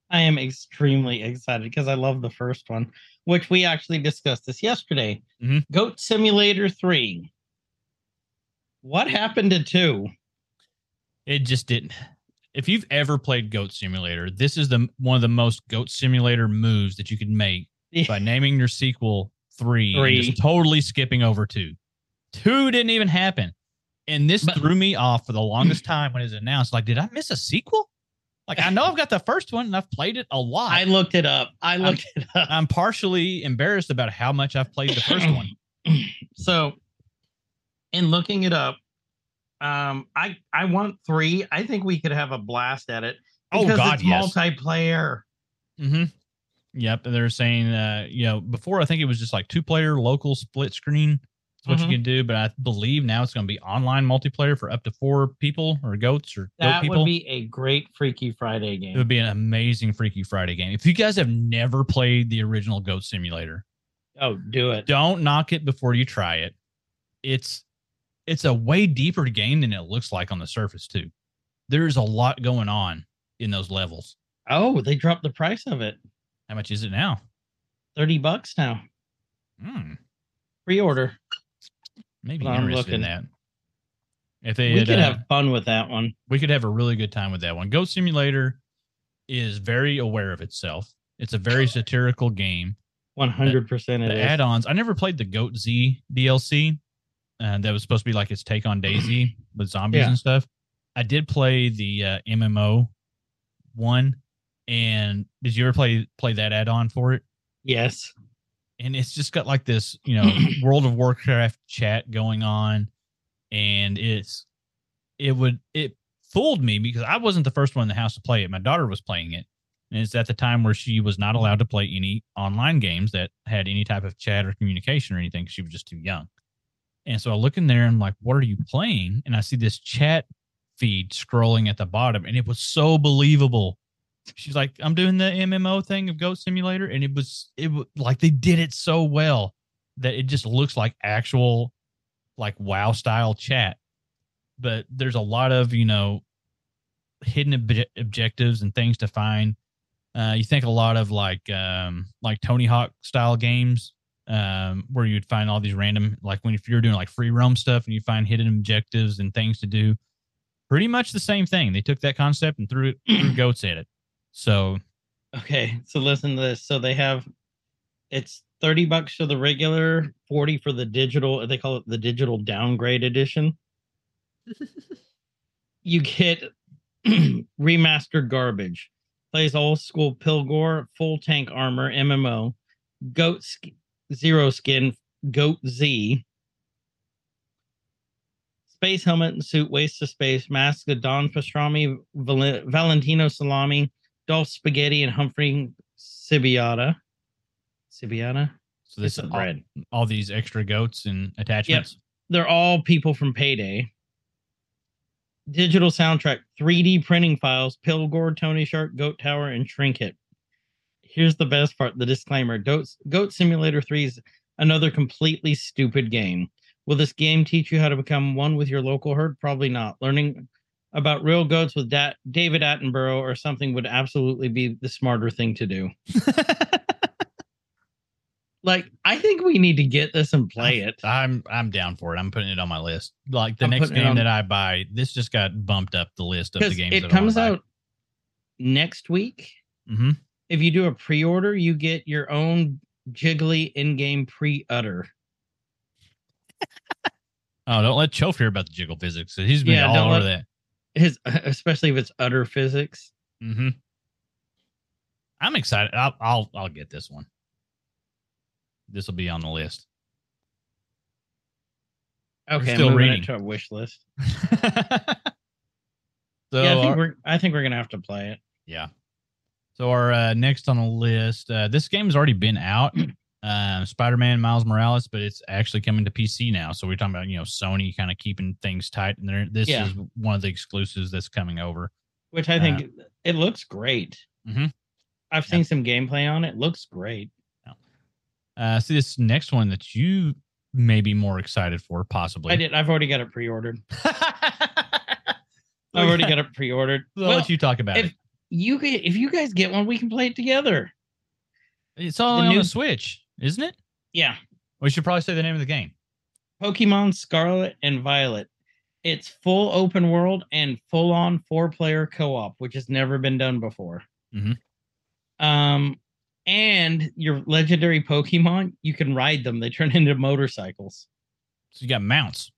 I am extremely excited because I love the first one, which we actually discussed this yesterday. Mhm. Goat Simulator 3. What happened to 2? It just didn't. If you've ever played Goat Simulator, this is the one of the most Goat Simulator moves that you could make by naming your sequel three, and Three. just totally skipping over two. Two didn't even happen. And this But- threw me off for the longest time when it was announced. Like, did I miss a sequel? Like, I know I've got the first one and I've played it a lot. I looked it up. I looked it up. I'm partially embarrassed about how much I've played the first one. so in looking it up um i i want three i think we could have a blast at it Oh, because God, it's yes. multiplayer Mm-hmm. Yep. They're saying, uh, you know, before I think it was just like two player local split screen. What Mhm. you can do. But I believe now it's going to be online multiplayer for up to four people or goats or goat that people. would be a great freaky friday game. It would be an amazing Freaky Friday game. If you guys have never played the original Goat Simulator, oh do it don't knock it before you try it. It's it's a way deeper game than it looks like on the surface too. There's a lot going on in those levels. oh they dropped the price of it How much is it now? 30 bucks now Hmm, pre-order maybe I'm interested in looking. that. If they we had, could uh, have fun with that one we could have a really good time with that one. Goat Simulator is very aware of itself. It's a very satirical game. 100% it the is. add-ons. I never played the Goat Z DLC. Uh, that was supposed to be like its take on DayZ with zombies Yeah. and stuff. I did play the uh, MMO one, and did you ever play play that add-on for it? yes And it's just got like this, you know, World of Warcraft chat going on, and it's it would it fooled me because I wasn't the first one in the house to play it. My daughter was playing it. And it's at the time where she was not allowed to play any online games that had any type of chat or communication or anything she was just too young. And so I look in there and I'm like, what are you playing? And I see this chat feed scrolling at the bottom, and it was so believable. She's like, I'm doing the MMO thing of Goat Simulator, and it was it was like they did it so well that it just looks like actual like WoW style chat. But there's a lot of you know hidden obje- objectives and things to find. Uh, you think a lot of like um, like Tony Hawk style games um, where you'd find all these random like when if you're doing like free roam stuff and you find hidden objectives and things to do. Pretty much the same thing. They took that concept and threw it threw goats at it. So Okay, so listen to this. So they have it's 30 bucks for the regular, 40 for the digital, they call it the digital downgrade edition. you get remastered garbage. Plays old school Pilgor, full tank armor, MMO, goat sk- zero skin, goat Z, space helmet and suit, waste of space, mask of Don Pastrami, Val- Valentino Salami, Dolph Spaghetti, and Humphrey Sibiata. Sibiata? so this It's is all, bread. all these extra goats and attachments. they're all people from Payday. Digital soundtrack, 3D printing files, Pilgor, Tony Shark, Goat Tower, and Trinket. Here's the best part the disclaimer Goat, Goat Simulator 3 is another completely stupid game. Will this game teach you how to become one with your local herd? Probably not. Learning about real goats with da- David Attenborough or something would absolutely be the smarter thing to do. Like, I think we need to get this and play it. I'm I'm down for it. I'm putting it on my list. Like the I'm next game on- that I buy, this just got bumped up the list of the games. it comes out next week. hmm If you do a pre order, you get your own Jiggly in game pre utter. Oh, don't let Chof hear about the jiggle physics. He's been Yeah, all over let- that. His, especially if it's utter physics. hmm I'm excited. I'll, I'll I'll get this one. This will be on the list. Okay, still moving reading. it to a wish list. so yeah, I think our- we're I think we're gonna have to play it. Yeah. So our uh, next on the list, uh, this game has already been out, um, Spider-Man Miles Morales, but it's actually coming to PC now. So we're talking about you know Sony kind of keeping things tight, and this Yeah. is one of the exclusives that's coming over. Which I think it looks great. Mhm. I've Yeah. seen some gameplay on it. Looks great. Uh, see this next one that you may be more excited for, possibly. I did. I've already got it pre-ordered. I've I've already got it pre-ordered. I'll Well, let you talk about if- it. you get if you guys get one, we can play it together. It's all the on new- the Switch, isn't it? Yeah. We should probably say the name of the game. Pokemon Scarlet and Violet. It's full open world and full on four player co op, which has never been done before. Mhm. Um, and your legendary Pokemon, you can ride them. They turn into motorcycles. So you got mounts.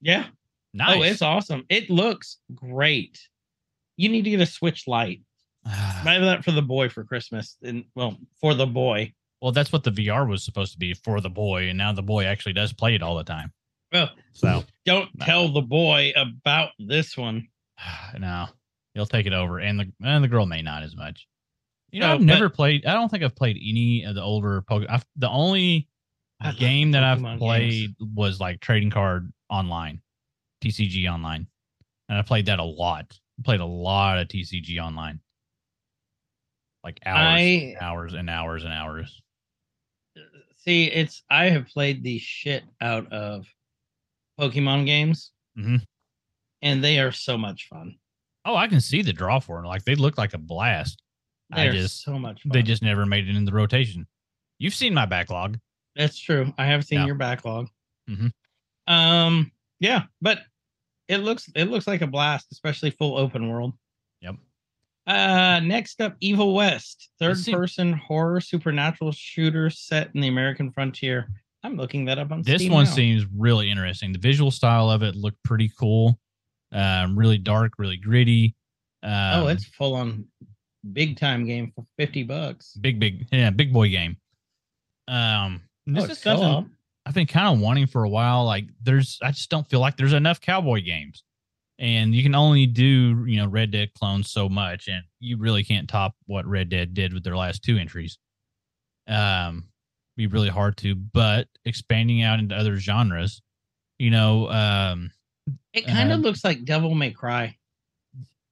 Yeah. Nice. Oh, it's awesome. It looks great. You need to get a Switch Lite. Buy that for the boy for Christmas. And well, for the boy. Well, that's what the VR was supposed to be for the boy, and now the boy actually does play it all the time. Well, So don't No. tell the boy about this one. no, he'll take it over, and the and the girl may not as much. You know, No, I've never played. I don't think I've played any of the older Pokemon. The only I game that I've played games. was like trading card online, TCG online, and I played that a lot. Played a lot of TCG online, like hours, I- hours and hours and hours. See, it's I have played the shit out of Pokemon games, Mhm. and they are so much fun. Oh, I can see the draw for them. Like they look like a blast. I They're just- so much fun. They just never made it in the rotation. You've seen my backlog. That's true. I have seen Yeah. your backlog. Mhm. Um, yeah, but it looks it looks like a blast, especially full open world. Uh, next up, Evil West, third see- person horror supernatural shooter set in the American frontier. I'm looking that up on This Steam one now. seems really interesting. The visual style of it looked pretty cool. Um, really dark, really gritty. Um, oh, it's full on big time game for fifty bucks. big, big, yeah, big boy game. Um, this oh, is something. I've been kind of wanting for a while. Like, there's, I just don't feel like there's enough cowboy games, and you can only do, you know, Red Dead clones so much, and you really can't top what Red Dead did with their last two entries. Um, be really hard to, but expanding out into other genres, you know, um, It kind of uh, looks like Devil May Cry.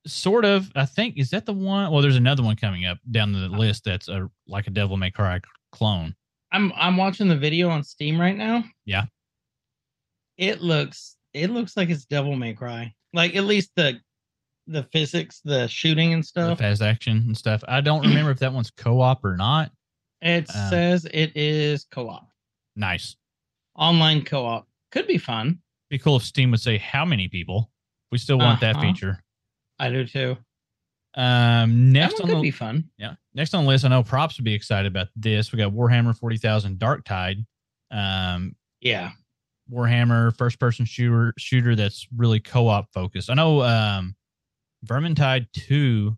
sort of. I think is that the one? Well, there's another one coming up down the list that's a like a Devil May Cry clone. I'm I'm watching the video on Steam right now. Yeah. It looks it looks like it's Devil May Cry. Like at least the the physics, the shooting and the stuff. fast action and stuff. I don't remember if that one's co-op or not. It um, says it is co-op. Nice. Online co-op. Could be fun. Be cool if Steam would say how many people. We still want that Uh-huh. feature. I do too. Um, That next on could the be fun. yeah, next on the list, I know props would be excited about this. We got Warhammer Forty Thousand Dark Tide. Um, Yeah. Warhammer first person shooter shooter that's really co-op focused. I know um Vermintide 2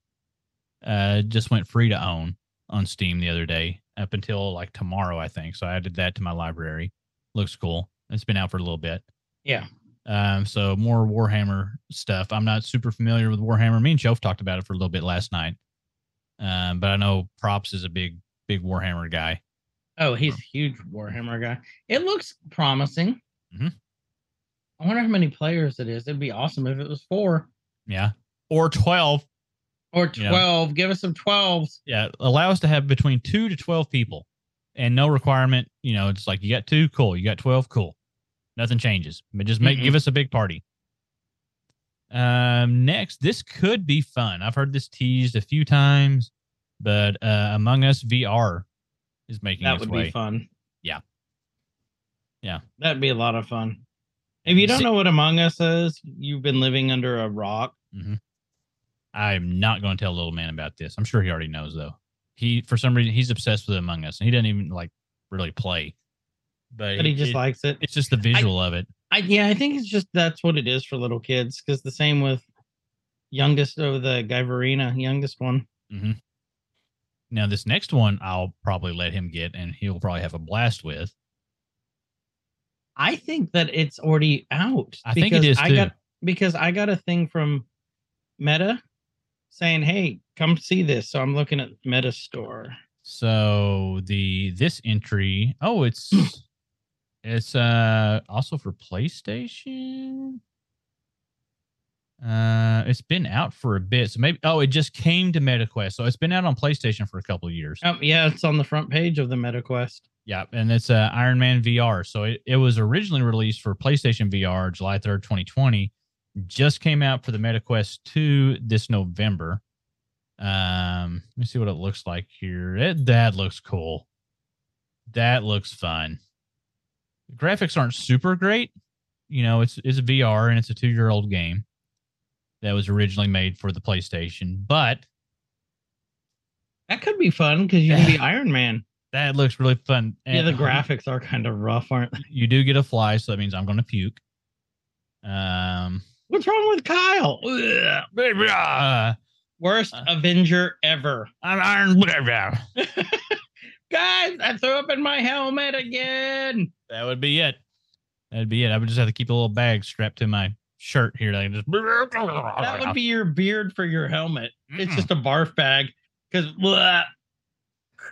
uh just went free to own on Steam the other day up until like tomorrow I think. So I added that to my library. Looks cool. It's been out for a little bit. Yeah. Um so more Warhammer stuff. I'm not super familiar with Warhammer. Me and Chof talked about it for a little bit last night. Um but I know Props is a big big Warhammer guy. Oh, he's a huge Warhammer guy. It looks promising. I wonder how many players it is. It'd be awesome if it was four Yeah. Or 12. or Yeah. 12. Give us some 12s. Yeah. Allow us to have between two to 12 people and no requirement. You know, it's like you got two, cool. You got 12, cool. Nothing changes. But just make Mm-mm. give us a big party. Um, next, this could be fun. I've heard this teased a few times, but uh, Among Us VR is making That would way. be fun. Yeah. Yeah. That'd be a lot of fun. If you don't know what Among Us is, you've been living under a rock. Mm-hmm. I'm not going to tell little man about this. I'm sure he already knows though. He for some reason he's obsessed with Among Us and he doesn't even like really play. But, But he just it- likes it. it's just the visual of it. I yeah, I think it's just that's what it is for little kids. Because the same with youngest of the guy Verena, youngest one. Mm-hmm. Now this next one I'll probably let him get and he'll probably have a blast with. I think that it's already out. I think it because I got because I got a thing from Meta saying, "Hey, come see this." So I'm looking at Meta Store. So the this entry, oh, it's it's uh also for PlayStation. Uh, it's been out for a bit, so maybe. Oh, it just came to MetaQuest, so it's been out on PlayStation for a couple of years. Oh yeah, it's on the front page of the Meta Quest. Yeah, and it's uh, Iron Man VR. So it, it was originally released for PlayStation VR July 3rd, 2020. Just came out for the MetaQuest 2 this November. Um, let me see what it looks like here. It, that looks cool. That looks fun. The graphics aren't super great. You know, it's it's VR and it's a two year old game that was originally made for the PlayStation, but That could be fun because you can be Iron Man. That looks really fun. Yeah, the graphics are kind of rough, aren't they? you do get a fly, so that means I'm going to puke. Um, What's wrong with Kyle? Uh, Worst Uh. Avenger ever. I'm Iron. Whatever. Guys, I threw up in my helmet again. That would be it. That'd be it. I would just have to keep a little bag strapped to my shirt here. That just. That would be your beard for your helmet. It's just a barf bag. Because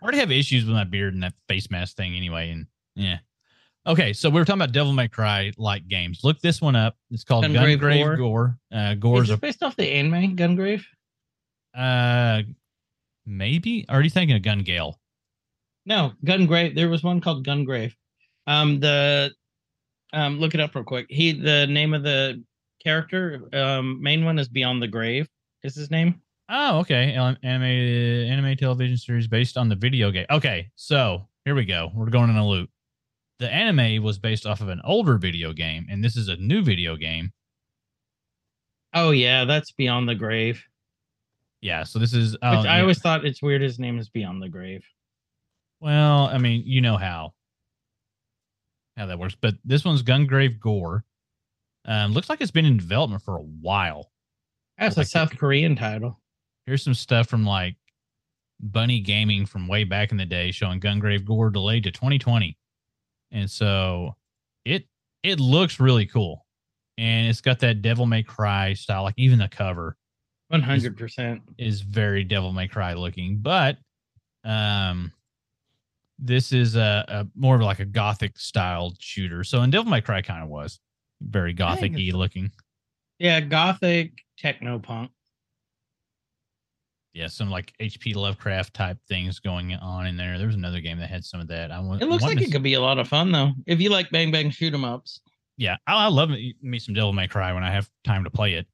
I already have issues with my beard and that face mask thing anyway. And yeah. Okay, so we were talking about Devil May Cry like games. Look this one up. It's called Gungrave Gungrave Gore. Gore. Uh, Gore's is it based off the anime Gungrave? uh, maybe. Or are you thinking of Gun Gale? No, Gungrave. There was one called Gungrave. Um, the um, look it up real quick. He the name of the character, um, main one is Beyond the Grave. Is his name? Oh, okay. An- Anime anime television series based on the video game. Okay, so here we go. We're going in a loop. The anime was based off of an older video game, and this is a new video game. Oh yeah, that's Beyond the Grave. Yeah, so this is. Which Oh, I always thought it's weird. His name is Beyond the Grave. Well, I mean, you know how how that works, but this one's Gungrave Gore. Um, looks like it's been in development for a while. That's Like a South Korean title. Here's some stuff from like Bunny Gaming from way back in the day showing Gungrave Gore delayed to 2020. And so it it looks really cool. And it's got that Devil May Cry style, like even the cover One hundred percent. is very Devil May Cry looking, but um this is a, a more of like a gothic styled shooter. So in Devil May Cry kind of was very gothic y looking. Yeah, gothic techno punk. Yeah, some like HP Lovecraft type things going on in there. There was another game that had some of that. I want. It looks like it could be a lot of fun though. If you like bang bang shoot 'em ups. yeah, I, I love me me some Devil May Cry when I have time to play it.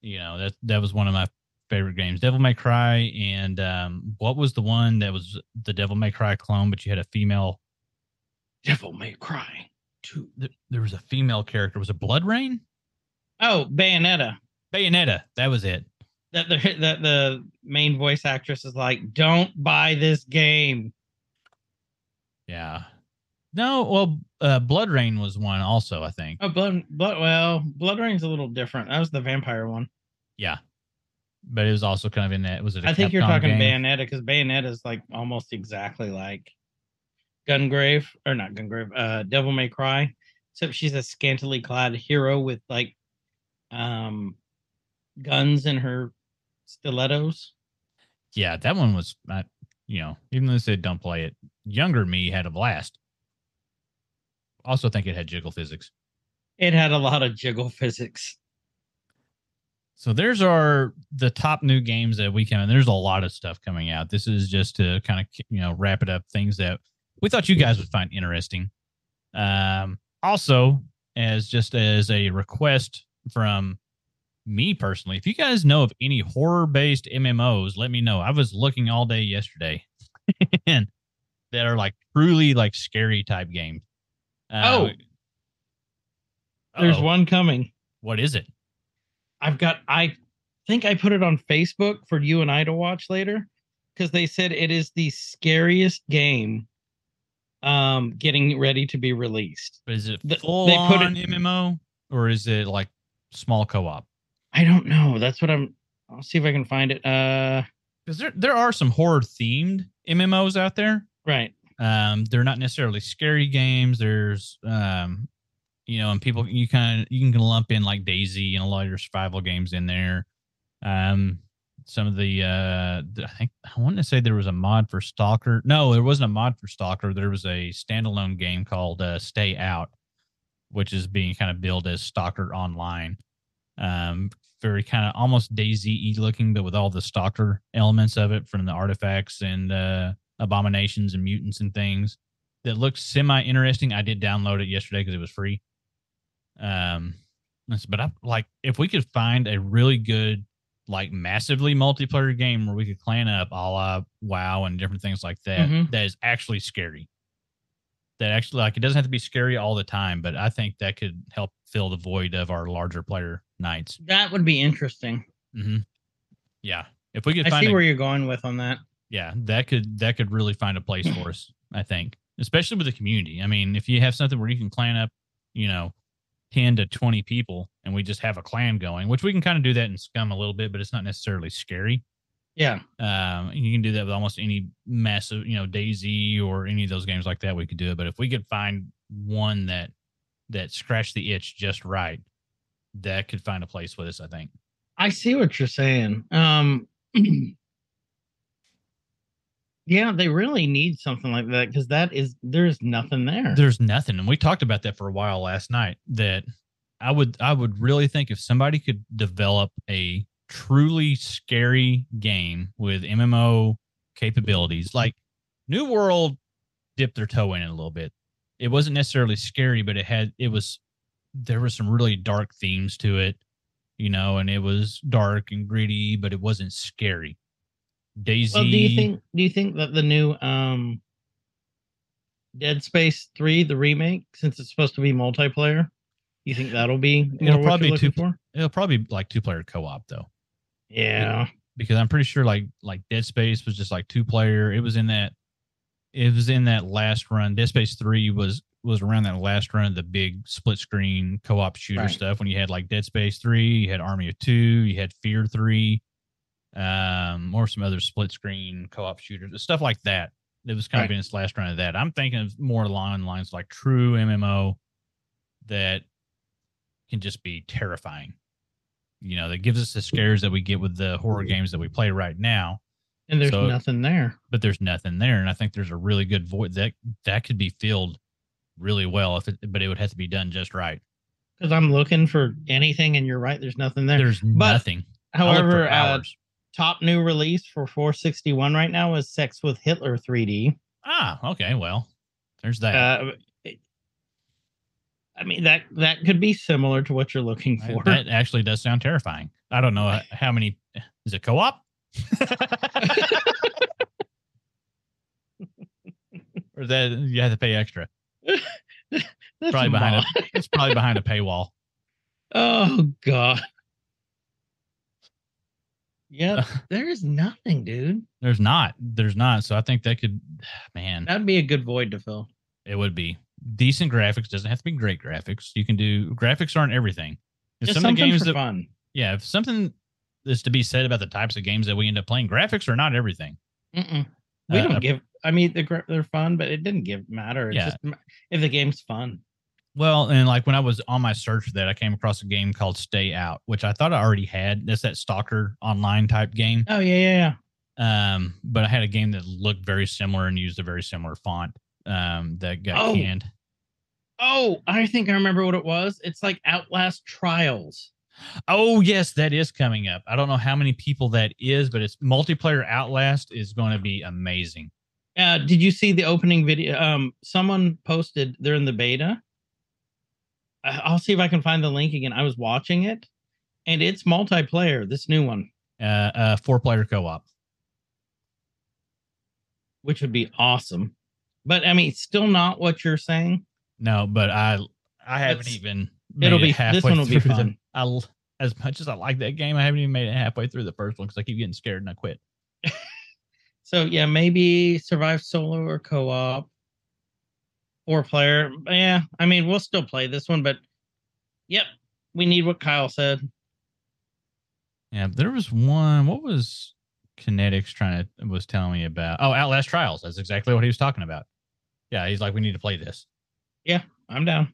You know that that was one of my favorite games, Devil May Cry, and um, what was the one that was the Devil May Cry clone, but you had a female. Devil may cry. Two, there, there was a female character. Was it BloodRayne? Oh, Bayonetta. Bayonetta. That was it. That the that the main voice actress is like, don't buy this game. Yeah. No, well, uh, BloodRayne was one also. I think. Oh, blood, blood. Well, BloodRayne's a little different. That was the vampire one. Yeah, but it was also kind of in that. Was it? I I think you're talking Bayonetta because Bayonetta is like almost exactly like Gungrave or not Gungrave. Uh, Devil May Cry, except she's a scantily clad hero with like um guns in her stilettos. Yeah, that one was not. You know, even though they said don't play it, younger me had a blast. Also, think it had jiggle physics. It had a lot of jiggle physics. So there's our the top new games that we can. And there's a lot of stuff coming out. This is just to kind of you know wrap it up. Things that we thought you guys would find interesting. Um, also, as just as a request from me personally, if you guys know of any horror based MMOs, let me know. I was looking all day yesterday, and that are like truly like scary type games. Oh. There's uh-oh. one coming. What is it? I've got I think I put it on Facebook for you and I to watch later because they said it is the scariest game um getting ready to be released. Is it The- full they put on it- MMO or is it like small co-op? I don't know. That's what I'm I'll see if I can find it. Uh Because there there are some horror themed MMOs out there. right. Um, they're not necessarily scary games. There's um, you know, and people you kind of you can lump in like DayZ and a lot of your survival games in there. Um, some of the uh, I think I want to say there was a mod for Stalker. No, there wasn't a mod for Stalker. There was a standalone game called uh, Stay Out, which is being kind of billed as Stalker Online. Um, very kind of almost DayZ E looking, but with all the Stalker elements of it from the artifacts and uh, abominations and mutants and things that looks semi interesting. I did download it yesterday because it was free. Um, but I like if we could find a really good, like massively multiplayer game where we could clan up a la WoW and different things like that, Mhm. that is actually scary. That actually like it doesn't have to be scary all the time, but I think that could help fill the void of our larger player nights. That would be interesting. hmm Yeah, if we could I find see a where you're going with on that. yeah that could that could really find a place for us i think especially with the community i mean if you have something where you can clan up you know 10 to 20 people and we just have a clan going which we can kind of do that in scum a little bit but it's not necessarily scary Yeah. um you can do that with almost any massive you know DayZ or any of those games like that we could do it but if we could find one that that scratched the itch just right that could find a place with us i think I see what you're saying. Um Yeah, they really need something like that because that is there's nothing there. there's nothing and we talked about that for a while last night that i would i would really think if somebody could develop a truly scary game with mmo capabilities like new world dipped their toe in it a little bit it wasn't necessarily scary but it had it was there was some really dark themes to it you know and it was dark and gritty but it wasn't scary daisy well, do you think do you think that the new um Dead Space 3, the remake, since it's supposed to be multiplayer, you think that'll be It'll probably you're be looking two- for? it'll probably be like two player co-op though Yeah. because I'm pretty sure like like Dead Space was just like two player. It was in that it was in that last run. Dead Space three was was around that last run of the big split screen co op shooter Right. stuff when you had like Dead Space three, you had Army of Two, you had Fear three, um, or some other split screen co op shooters, stuff like that. It was kind of Right. in its last run of that. I'm thinking of more along the lines like true MMO that can just be terrifying. You know, that gives us the scares that we get with the horror games that we play right now, And there's So- nothing there. but there's nothing there. And I think there's a really good void that that could be filled really well if it, but it would have to be done just right. Because I'm looking for anything, and you're right, there's nothing there. There's But, nothing. However, uh, top new release for 461 right now is Sex with Hitler 3D. ah, okay, well, there's that. Uh, I mean that that could be similar to what you're looking for. that actually does sound terrifying. I don't know how many. Is it co-op? or that you have to pay extra? That's Probably behind a, it's probably behind a paywall. Oh god. Yeah, there's nothing, dude. There's not. There's not. So I think that could, man, That'd be a good void to fill. it would be decent graphics. Doesn't have to be great graphics. You can do graphics aren't everything. If Just some of the something games for that fun. yeah, if something is to be said about the types of games that we end up playing, graphics are not everything. Mm-mm. We Uh, don't give. I mean, they're they're fun, but it didn't give matter. It's Yeah. just if the game's fun. Well, and like when I was on my search for that, I came across a game called Stay Out, which I thought I already had. That's that stalker online type game. Oh yeah, yeah, yeah. Um, but I had a game that looked very similar and used a very similar font. Um, that got Oh. canned. Oh, I think I remember what it was. It's like Outlast Trials. Oh yes, that is coming up. I don't know how many people that is, but it's multiplayer Outlast is going to be amazing. Uh, did you see the opening video? Um, someone posted they're in the beta. I'll see if I can find the link again. I was watching it, and it's multiplayer. This new one, Uh, uh four player co-op. which would be awesome. But I mean, still not what you're saying. No, but I I haven't It's- even. it'll it be- this one will be through the- fun. I as much as I like that game, I haven't even made it halfway through the first one because I keep getting scared and I quit. So yeah, maybe survive solo or co-op, four player. Yeah, I mean, we'll still play this one, but yep, we need what Kyle said. Yeah, there was one. What was Kinetics trying to was telling me about? Oh, Outlast Trials. That's exactly what he was talking about. Yeah, he's like, we need to play this. Yeah, I'm down.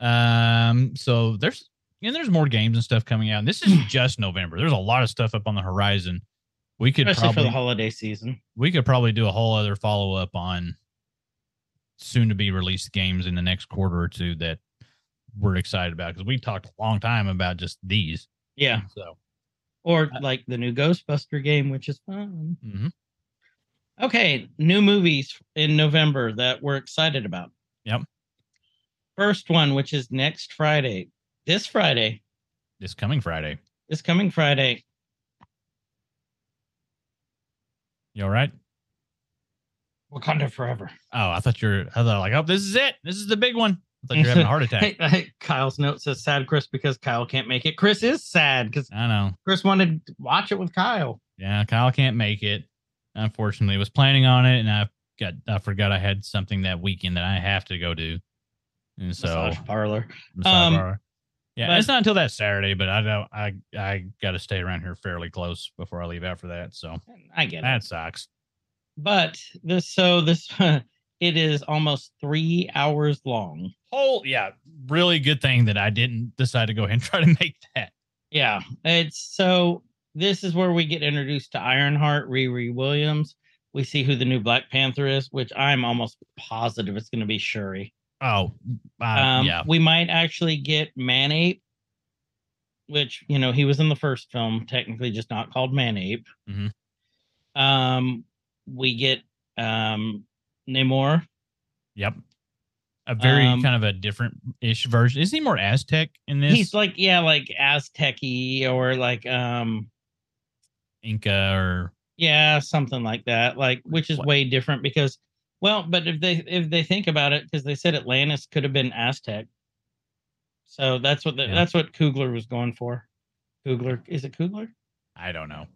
Um, so there's and there's more games and stuff coming out. And this is just November. There's a lot of stuff up on the horizon. We could Especially for probably the holiday season. we could probably do a whole other follow up on soon to be released games in the next quarter or two that we're excited about because we talked a long time about just these. Yeah. So Or like the new Ghostbuster game, which is fun. mhm. Okay, new movies in November that we're excited about. Yep. First one, which is next Friday. This Friday, this coming Friday. this coming Friday, You all right? Wakanda Forever. Oh, I thought you're. I thought like, oh, this is it. This is the big one. I thought you're having a heart attack. Hey, hey, Kyle's note says sad Chris because Kyle can't make it. Chris is sad because I know. Chris wanted to watch it with Kyle. Yeah, Kyle can't make it. Unfortunately, was planning on it, and I got. I forgot I had something that weekend that I have to go do, and so Massage parlor. massage Um, parlor. Yeah, but- it's not until that Saturday, but I know I I got to stay around here fairly close before I leave after that. So I get it. that sucks. But this so this it is almost three hours long. Whole yeah, really good thing that I didn't decide to go ahead and try to make that. Yeah, it's so this is where we get introduced to Ironheart, Riri Williams. We see who the new Black Panther is, which I'm almost positive it's going to be Shuri. Oh, uh, Um, yeah, we might actually get Man-Ape, which you know he was in the first film, technically just not called Man-Ape. Mhm. Um, we get um Namor. yep. A very um, kind of a different ish version. Is he more Aztec in this? He's like yeah, like Aztec-y or like um Inca or Yeah, something like that. Like, which is What? way different because, well, but if they if they think about it, because they said Atlantis could have been Aztec, so that's what the, Yeah. that's what Coogler was going for. Coogler is it Coogler, I don't know.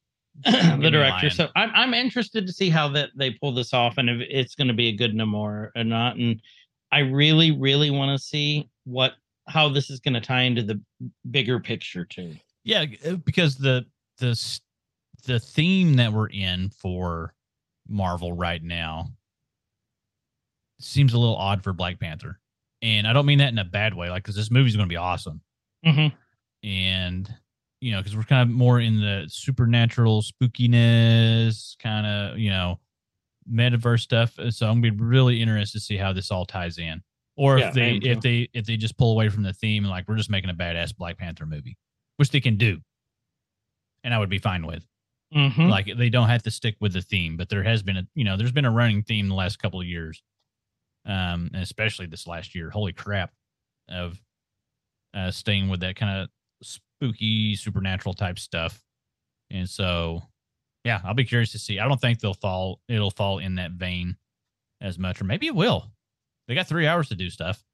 the director? So I'm I'm interested to see how that they pull this off and if it's going to be a good Namor or not. And I really really want to see what how this is going to tie into the bigger picture too. Yeah, uh, because the the the theme that we're in for Marvel right now seems a little odd for Black Panther, and I don't mean that in a bad way. Like, because this movie's going to be awesome, Mm-hmm. and you know, because we're kind of more in the supernatural spookiness, kind of you know, metaverse stuff. uh, So I'm gonna be really interested to see how this all ties in, or Yeah, if they if they if they just pull away from the theme and like we're just making a badass Black Panther movie, which they can do, and I would be fine with. Mm-hmm. Like they don't have to stick with the theme, but there has been a you know there's been a running theme the last couple of years, um, and especially this last year. Holy crap, of uh, staying with that kind of spooky supernatural type stuff, and so yeah, I'll be curious to see. I don't think they'll fall. It'll fall in that vein as much, or maybe it will. They got three hours to do stuff.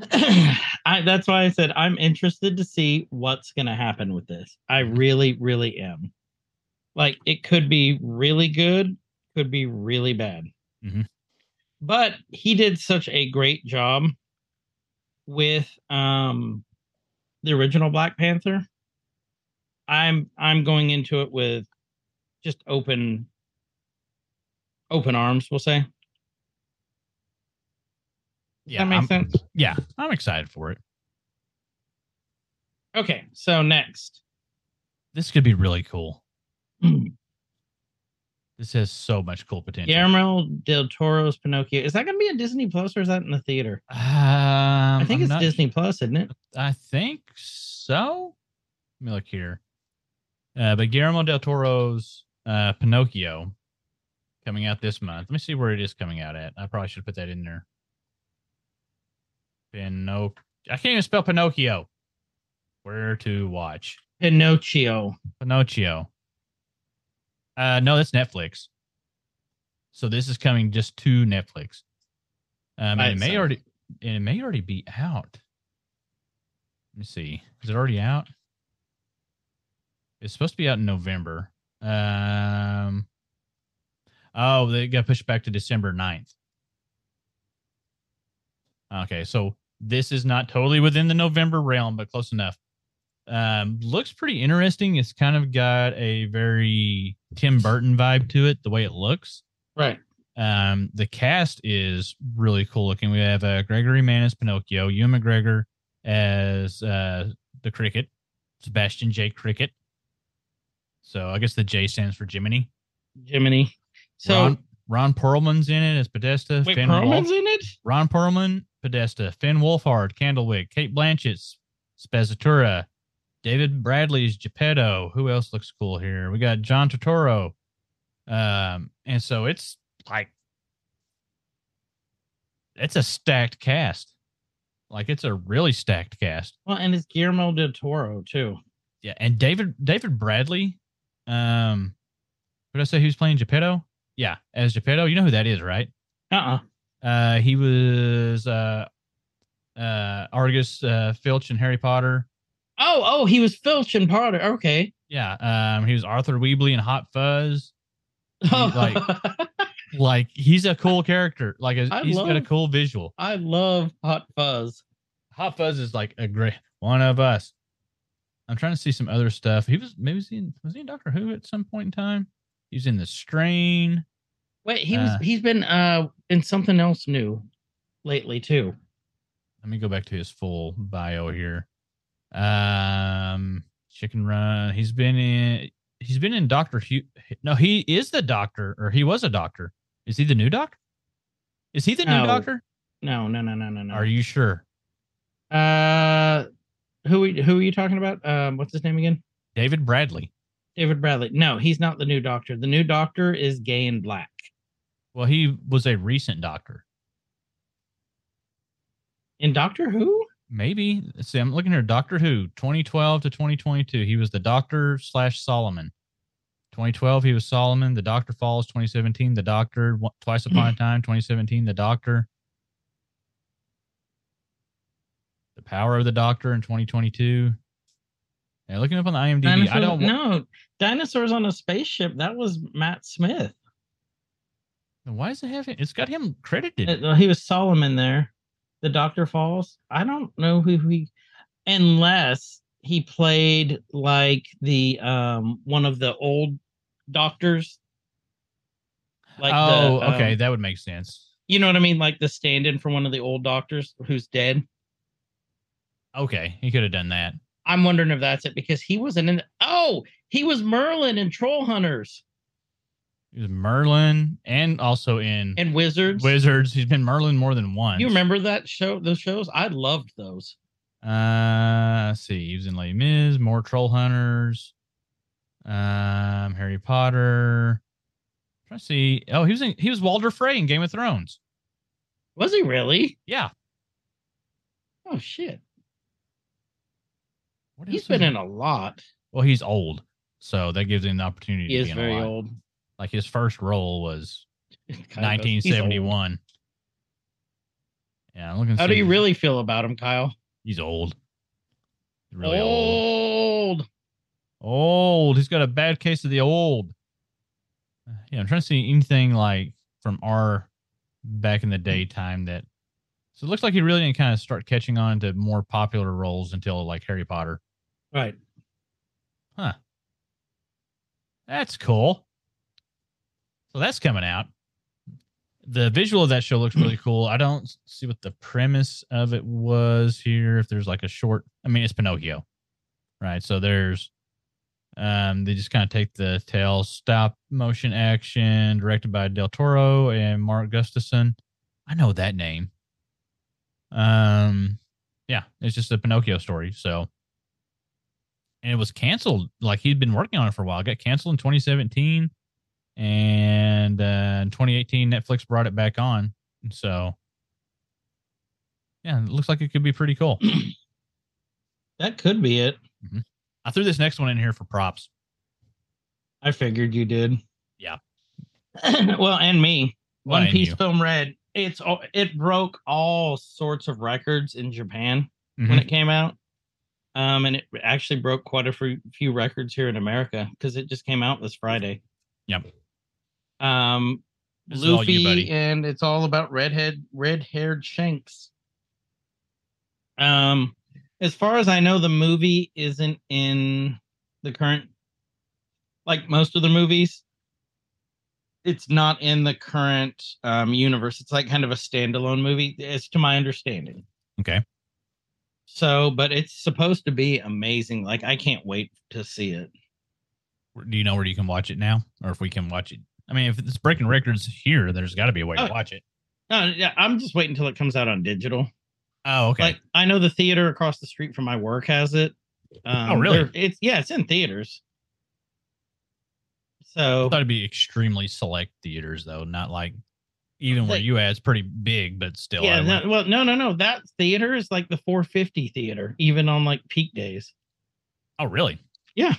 I, that's why I said I'm interested to see what's going to happen with this. I really, really am. Like, it could be really good, could be really bad. Mhm. But he did such a great job with um the original Black Panther. I'm I'm going into it with just open open arms, we'll say. Yeah, that make I'm, sense? yeah, I'm excited for it. Okay, so next. This could be really cool. This has so much cool potential. Guillermo del Toro's Pinocchio. Is that going to be a Disney Plus or is that in the theater? Um, I think I'm it's not Disney Plus, isn't it? I think so. Let me look here. Uh, but Guillermo del Toro's uh, Pinocchio coming out this month. Let me see where it is coming out at. I probably should put that in there. Pinocchio. I can't even spell Pinocchio. Where to watch Pinocchio. Pinocchio? Uh, no, that's Netflix. So this is coming just to Netflix. Um, and it may itself. already, and it may already be out. Let me see. Is it already out? It's supposed to be out in November. Um. Oh, they got pushed back to December 9th. Okay, so this is not totally within the November realm, but close enough. Um, looks pretty interesting. It's kind of got a very Tim Burton vibe to it, the way it looks. Right. Um, the cast is really cool looking. We have uh, Gregory Mann as Pinocchio, Ewan McGregor as uh, the Cricket, Sebastian J. Cricket. So I guess the J stands for Jiminy. Jiminy. So Ron, Ron Perlman's in it as Podesta. wait, Finn Perlman's Wolf- in it? Ron Perlman, Podesta. Finn Wolfhard, Candlewick. Cate Blanchett, Spazzatura. David Bradley's Geppetto. Who else looks cool here? We got John Turturro. Um, and so it's like it's a stacked cast. Like it's a really stacked cast. Well, and it's Guillermo del Toro too. Yeah, and David David Bradley. Um, what did I say? Who's playing Geppetto? Yeah, as Geppetto. You know who that is, right? Uh-uh. Uh, he was uh, uh, Argus uh, Filch in Harry Potter. Oh, oh, he was Filch and Potter. Okay. Yeah, um, he was Arthur Webley in Hot Fuzz. like- Like he's a cool character. Like a, he's got a cool visual. I love Hot Fuzz. Hot Fuzz is like a great one of us. I'm trying to see some other stuff. He was maybe was he in, was he in Doctor Who at some point in time? He was in the Strain. Wait, he was Uh. he's been uh in something else new lately too. Let me go back to his full bio here. Um, Chicken Run. He's been in. He's been in Doctor Who. No, he is the Doctor, or he was a Doctor. Is he the new Doctor? Is he the new. Doctor? No, no, no, no, no, no. Are you sure? Uh, who who are you talking about? Um, what's his name again? David Bradley. David Bradley. No, he's not the new Doctor. The new Doctor is Gay and Black. Well, he was a recent Doctor. In Doctor Who? Maybe. See, I'm looking here. Doctor Who, 2012 to 2022. He was the Doctor slash Solomon. 2012, he was Solomon. The Doctor Falls, 2017. The Doctor, Twice Upon a Time, 2017. The Doctor. The Power of the Doctor in 2022. Yeah, looking up on the IMDb, I don't. no, Dinosaurs on a Spaceship. That was Matt Smith. Why does it have it? It's got him credited. Uh, he was Solomon there. The Doctor Falls. I don't know who he, unless he played like the um one of the old doctors. Like oh, the, um, okay, that would make sense. you know what I mean? Like the stand-in for one of the old doctors who's dead. Okay, he could have done that. I'm wondering if that's it because he wasn't in. Oh, he was Merlin in Troll Hunters He was Merlin and also in and Wizards. Wizards. He's been Merlin more than once. You remember that show? Those shows? I loved those. Uh, let's see. He was in Les Mis, more Troll Hunters, um, Harry Potter. trying to see. Oh, he was in. He was Walder Frey in Game of Thrones. Was he really? Yeah. Oh shit! What He's been in a lot. Well, he's old, so that gives him the opportunity. He to is very old. Like his first role was Kind of. He's old. 1971. Yeah, I'm looking. How do you really feel about him, Kyle? He's old. Really old. old. Old. He's got a bad case of the old. Yeah, I'm trying to see anything like from our back in the hmm. daytime that. So it looks like he really didn't kind of start catching on to more popular roles until like Harry Potter. Right. Huh. That's cool. So that's coming out. The visual of that show looks really cool. I don't see what the premise of it was here. If there's like a short, I mean, it's Pinocchio, right? So there's Um, they just kind of take the tale stop motion action, directed by Del Toro and Mark Gustafson. I know that name. Um, yeah, it's just a Pinocchio story. So, and it was canceled. Like he'd been working on it for a while. It got canceled in 2017, and uh, in 2018, Netflix brought it back on. So, yeah, it looks like it could be pretty cool. That could be it. I threw this next one in here for props. I figured you did. Yeah. well, and me. Well, One and Piece you. Film Red. It's all it broke all sorts of records in Japan Mhm. when it came out. Um, and it actually broke quite a few, few records here in America because it just came out this Friday. Yep. Um, This Luffy, you, and it's all about redhead, red-haired Shanks. Um, as far as I know, the movie isn't in the current, like most of the movies. It's not in the current um, universe. It's like kind of a standalone movie, as to my understanding. Okay. So, but it's supposed to be amazing. Like, I can't wait to see it. Do you know where you can watch it now, or if we can watch it? I mean, if it's breaking records here, there's got to be a way Oh. to watch it. No, yeah, I'm just waiting until it comes out on digital. Oh, okay. Like I know the theater across the street from my work has it. Um, Oh, really? It's yeah, it's in theaters. I So thought it'd be extremely select theaters, though, not like even where you at. It's pretty big, but still. Yeah, no, well, no, no, no. That theater is like the 450 theater, even on like peak days. oh, really? Yeah.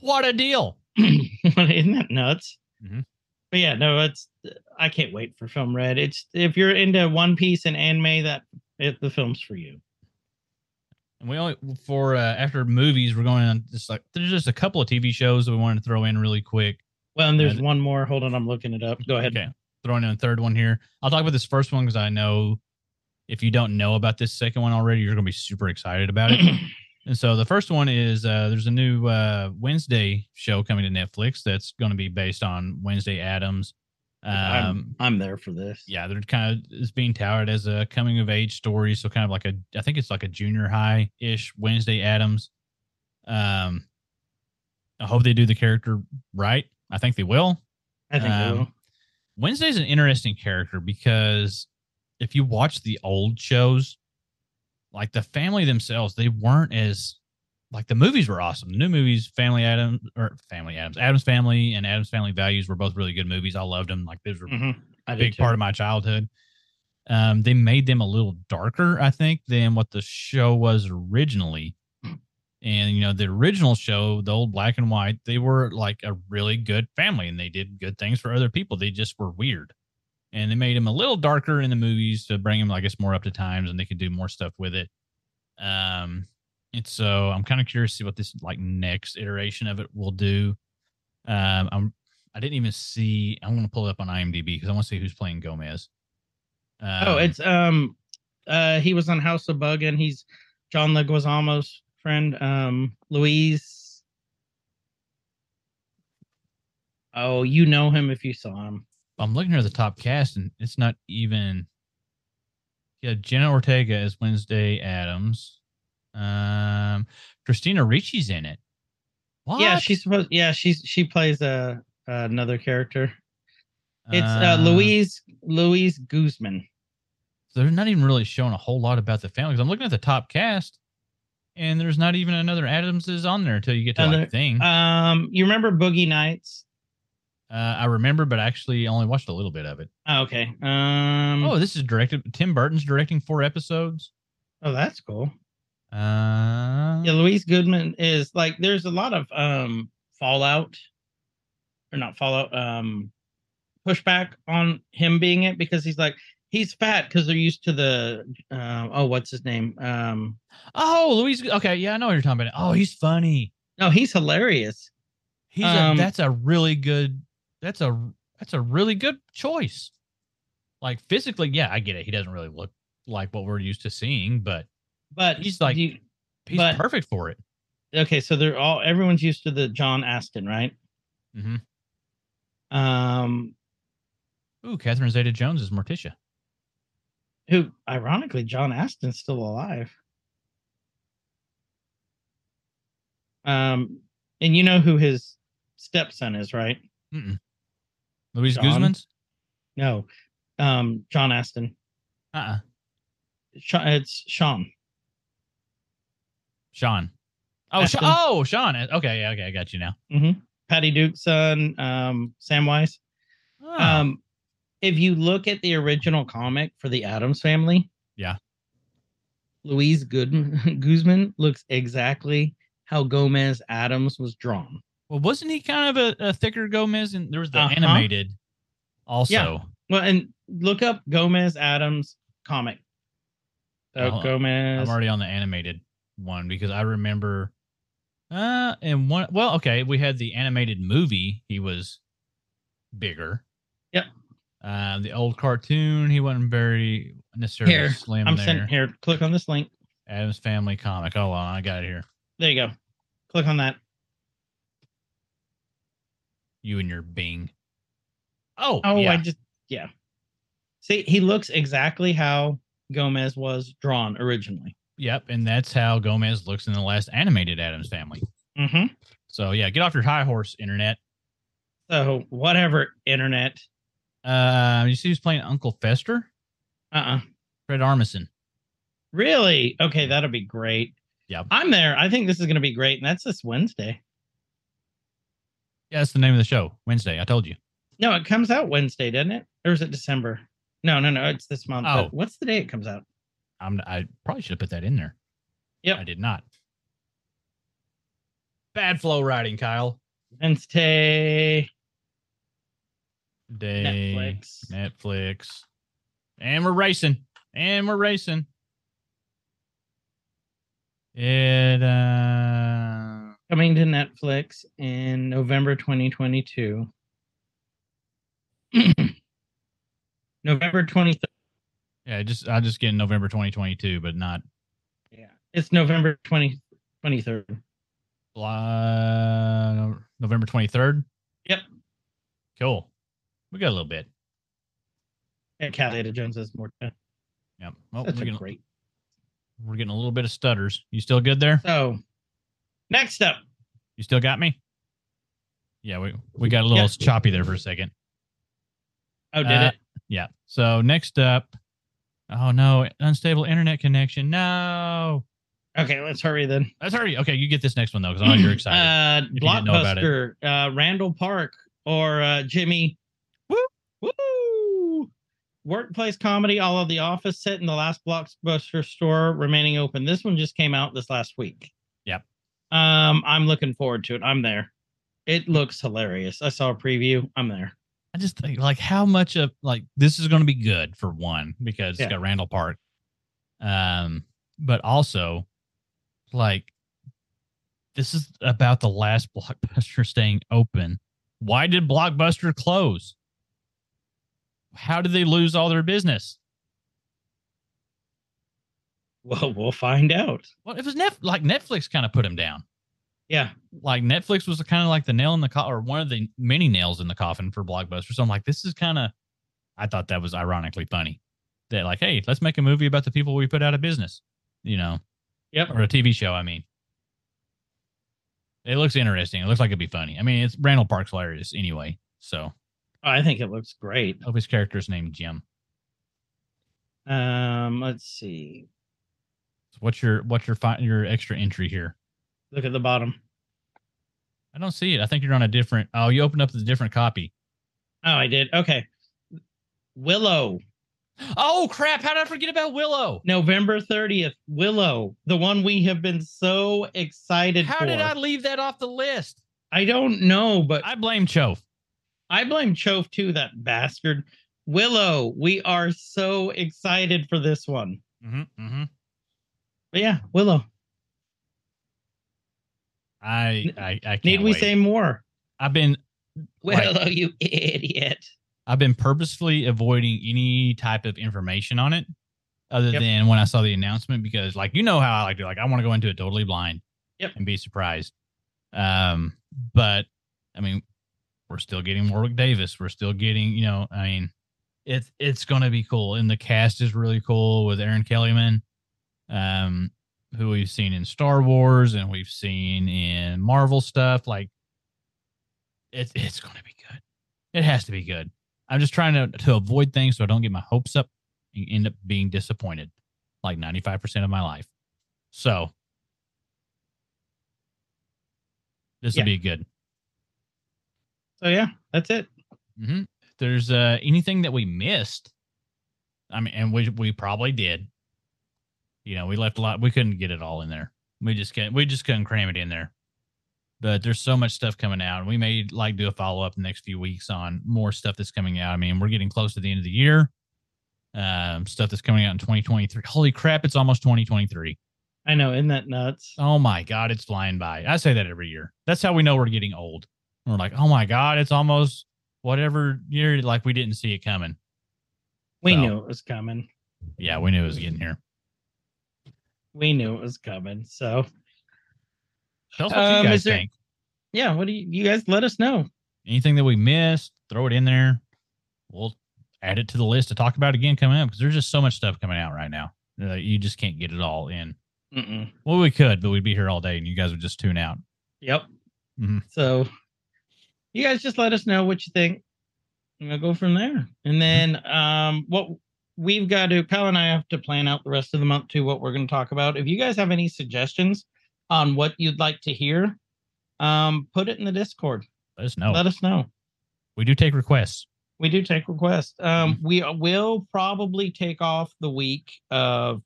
What a deal! Isn't that nuts? Mhm. But yeah, no, it's I can't wait for Film Red. It's if you're into One Piece and anime, that it, the film's for you. And we only for uh, after movies, we're going on just like there's just a couple of TV shows that we wanted to throw in really quick. Well, and there's And- one more. Hold on, I'm looking it up. Go ahead. Okay, throwing in a third one here. I'll talk about this first one because I know if you don't know about this second one already, you're gonna be super excited about it. And so the first one is uh, there's a new uh, Wednesday show coming to Netflix that's going to be based on Wednesday Addams. Um, I'm, I'm there for this. yeah, they're kind of it's being touted as a coming of age story, so kind of like a I think it's like a junior high ish Wednesday Addams. Um, I hope they do the character right. I think they will. I think they Um, will. Wednesday's an interesting character because if you watch the old shows, like the family themselves, they weren't as like the movies were awesome. The new movies, Family Addams or Family Addams, Addams Family and Addams Family Values were both really good movies. I loved them. Like those were Mhm. I a big part of my childhood. Um, they made them a little darker, I think, than what the show was originally. And you know, the original show, the old black and white, they were like a really good family, and they did good things for other people. They just were weird, and they made him a little darker in the movies to bring him, I guess, more up to times, and they could do more stuff with it. Um, and so I'm kind of curious to see what this like next iteration of it will do. Um, I'm I didn't even see. I'm going to pull it up on IMDb because I want to see who's playing Gomez. Um, oh, it's um, uh, he was on House of Bug, and he's John Leguizamo's friend, um, Luis. Oh, you know him if you saw him. I'm looking at the top cast, and it's not even. Yeah, Jenna Ortega is Wednesday Addams. Um, Christina Ricci's in it. What? Yeah, she's supposed. Yeah, she's she plays a uh, another character. It's uh, Luis Luis Guzman. They're not even really showing a whole lot about the family. 'cause I'm looking at the top cast, and there's not even another Addamses on there until you get to Another- like thing. Um, you remember Boogie Nights? Uh, I remember, but I actually only watched a little bit of it. Oh, okay. Um. Oh, this is directed. Tim Burton's directing four episodes. oh, that's cool. Uh, Yeah, Luis Goodman is like. There's a lot of um fallout, or not fallout. Um, pushback on him being it because he's like he's fat because they're used to the. Uh, oh, what's his name? Um, Oh, Luis. Okay, yeah, I know what you're talking about. Oh, he's funny. no, he's hilarious. He's Um, a, that's a really good. That's a that's a really good choice. Like physically, yeah, I get it. He doesn't really look like what we're used to seeing, but But He's like- you- he's But- perfect for it. okay, so they're all everyone's used to the John Astin, right? Mm-hmm. Um, Ooh, Catherine Zeta Jones is Morticia. who ironically John Astin's still alive. Um, And you know who his stepson is, right? Luis John? Guzman's? No, um, John Astin. Uh-uh. Sha- It's Sean. Sean. Oh, oh, Sean. Okay, yeah, okay, I got you now. hmm Patty Duke's son, um, Samwise. Oh, Um, if you look at the original comic for the Addams family, Yeah. Luis Good- Guzman looks exactly how Gomez Addams was drawn. Well, wasn't he kind of a, a thicker Gomez? And there was the Uh-huh. animated also. Well, and look up Gomez Addams comic. So Oh, Gomez. I'm already on the animated one because I remember uh and one well, okay, we had the animated movie, he was bigger. Yep. Uh, the old cartoon, he wasn't very necessarily Here, slim I'm there. sending here. Click on this link. Addams Family comic. Hold on, I got it here. There you go. Click on that. You and your Bing. Oh, Oh, yeah. I just yeah. See, he looks exactly how Gomez was drawn originally. Yep, and that's how Gomez looks in the last animated Addams Family. Mm-hmm. So yeah, get off your high horse, internet. So whatever, internet. Uh, you see who's playing Uncle Fester? Uh-uh. Fred Armisen. Really? Okay, that'll be great. Yeah, I'm there. I think this is gonna be great, and that's this Wednesday. Yeah, that's the name of the show. Wednesday. I told you. No, it comes out Wednesday, doesn't it? Or is it December? No, no, no. It's this month. Oh. But what's the day it comes out? I'm. I probably should have put that in there. Yep. I did not. Bad flow writing, Kyle. Wednesday. Day. Netflix. Netflix. And we're racing. And we're racing. It uh Coming to Netflix in November 2022. November 23rd. yeah, just I just get November 2022, but not Yeah. It's November 20, 23rd. uh, November 23rd. Yep. Cool. We got a little bit. And Caleta Jones is more. Yep. Well, That's we're getting, great. we're getting a little bit of stutters. You still good there? So, next up, You still got me? Yeah, we we got a little Yeah. choppy there for a second. oh, did Uh, it? Yeah. So next up, oh no, unstable internet connection. No. Okay, let's hurry then. Let's hurry. Okay, you get this next one though, because I know you're excited. Uh, you didn't know about it. Blockbuster, uh, Randall Park, or uh, Jimmy. Woo, woo! Workplace comedy, all of The Office, set in the last Blockbuster store remaining open. This one just came out this last week. Um, I'm looking forward to it. I'm there. It looks hilarious. I saw a preview. I'm there. I just think like how much of like this is going to be good for one because Yeah. it's got Randall Park, um, but also like this is about the last blockbuster staying open. Why did Blockbuster close? How did they lose all their business? Well, we'll find out. Well, it was Net- like Netflix kind of put him down. Yeah. Like Netflix was kind of like the nail in the coffin, or one of the many nails in the coffin for Blockbuster. So I'm like, this is kind of. I thought that was ironically funny. That like, hey, let's make a movie about the people we put out of business. You know, Yep. or a TV show. I mean, it looks interesting. It looks like it'd be funny. I mean, it's Randall Park's hilarious anyway. So I think it looks great. hope his character's named Jim. Um, let's see. What's your what's your fi- your extra entry here? Look at the bottom. I don't see it. I think you're on a different. Oh, you opened up the different copy. Oh, I did. Okay. Willow, Oh crap! How did I forget about Willow? November 30th. Willow, the one we have been so excited How for. did I leave that off the list? I don't know, but I blame Chove. I blame Chove too, that bastard. Willow, we are so excited for this one. Mm-hmm, mm-hmm. But yeah, Willow. I, I, I can't Need we wait. say more? I've been, Like- Willow, you idiot. I've been purposefully avoiding any type of information on it, other Yep. than when I saw the announcement, because like you know how I like to like I want to go into it totally blind, Yep. and be surprised. Um, but I mean, we're still getting Warwick Davis. We're still getting, you know, I mean, it's it's gonna be cool, and the cast is really cool with Erin Kellyman. Um, who we've seen in Star Wars and we've seen in Marvel stuff. Like, it's it's going to be good. It has to be good. I'm just trying to to avoid things so I don't get my hopes up and end up being disappointed, like 95 percent of my life. So this will Yeah. be good. So yeah, that's it. hmm If there's uh, anything that we missed, I mean, and we we probably did. You know, we left a lot. We couldn't get it all in there. We just can't. We just couldn't cram it in there. But there's so much stuff coming out, and we may like do a follow up the next few weeks on more stuff that's coming out. I mean, we're getting close to the end of the year. Um, stuff that's coming out in 2023. Holy crap! It's almost 2023. I know, isn't that nuts? Oh my god, it's flying by. I say that every year. That's how we know we're getting old. We're like, oh my god, it's almost whatever year. Like we didn't see it coming. We So- knew it was coming. Yeah, we knew it was getting here. We knew it was coming. So Tell us what Um, you guys there- think. yeah, what do you, you guys let us know? Anything that we missed, throw it in there. We'll add it to the list to talk about again coming up because there's just so much stuff coming out right now. You just can't get it all in. Mm-mm. Well, we could, but we'd be here all day and you guys would just tune out. Yep. Mhm. So you guys just let us know what you think. And we'll go from there. And then um what we've got to Kyle and I have to plan out the rest of the month to what we're going to talk about. If you guys have any suggestions on what you'd like to hear, um, put it in the Discord. Let us know. Let us know. we do take requests. We do take requests. Um, we will probably take off the week of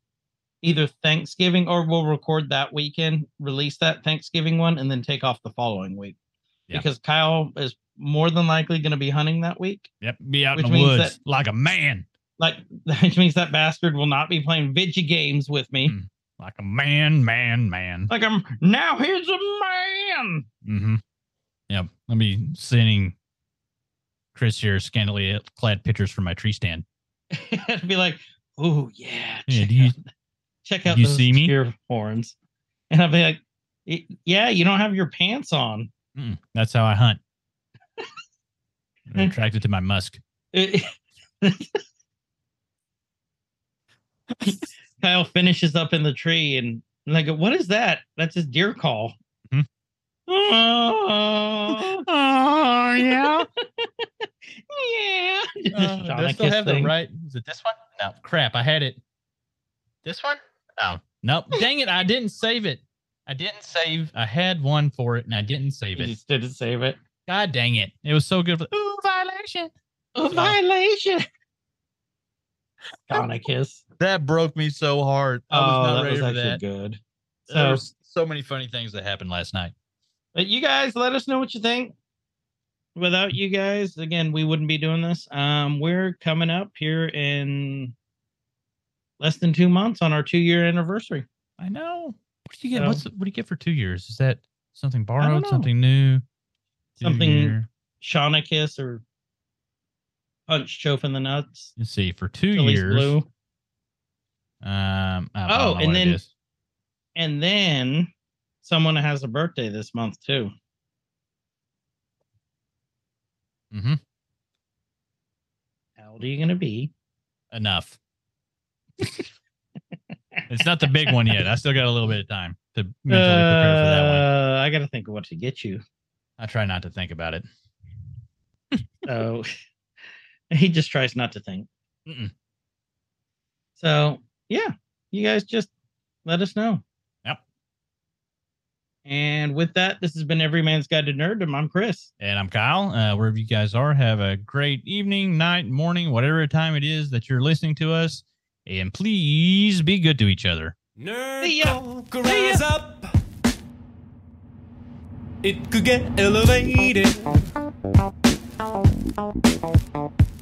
either Thanksgiving or we'll record that weekend, release that Thanksgiving one, and then take off the following week. Yeah. Because Kyle is more than likely going to be hunting that week. Yep. Be out Which in the means woods that- like a man. Like, which means that bastard will not be playing video games with me. Mm. Like a man, man, man. Like I'm now he's a man. Mm-hmm. Yep. Let me sending Chris here scantily clad pictures from my tree stand. It'd be like, oh yeah, Yeah, check do you- out, check out you see me? deer horns. And I'd be like, yeah, you don't have your pants on. Mm, that's how I hunt. I'm attracted to my musk. Kyle finishes up in the tree and, and I go, what is that? That's his deer call. Mhm. Oh, Oh yeah. yeah. This Uh, do I still kiss have the right? Is it this one? No, crap. I had it. This one? Oh, nope. Dang it. I didn't save it. I didn't save. I had one for it and I didn't save You it. just didn't save it. God dang it. It was so good. For, Ooh, violation. A So- violation. Kiss. That broke me so hard. I was oh, not that ready was for actually that. good. So, So, There's so many funny things that happened last night. but you guys let us know what you think. Without you guys, again, we wouldn't be doing this. Um, we're coming up here in less than two months on our two year anniversary. I know. What do you get? So- What's what do you get for two years? Is that something borrowed? Something new? Something- kiss or punch choke in the nuts. Let's see. For two years. blue. Um. Oh, and then- And then someone has a birthday this month too. Mhm. How old are you gonna be? enough. it's not the big one yet. I still got a little bit of time to mentally prepare for that one. Uh, I gotta think of what to get you. I try not to think about it. So he just tries not to think. Mm-mm. So yeah, you guys just let us know. Yep. And with that, this has been Every Man's Guide to Nerddom. I'm Chris. And I'm Kyle. Uh, wherever you guys are, have a great evening, night, morning, whatever time it is that you're listening to us. And please be good to each other. Nerd See ya. talk, rise up. It could get elevated.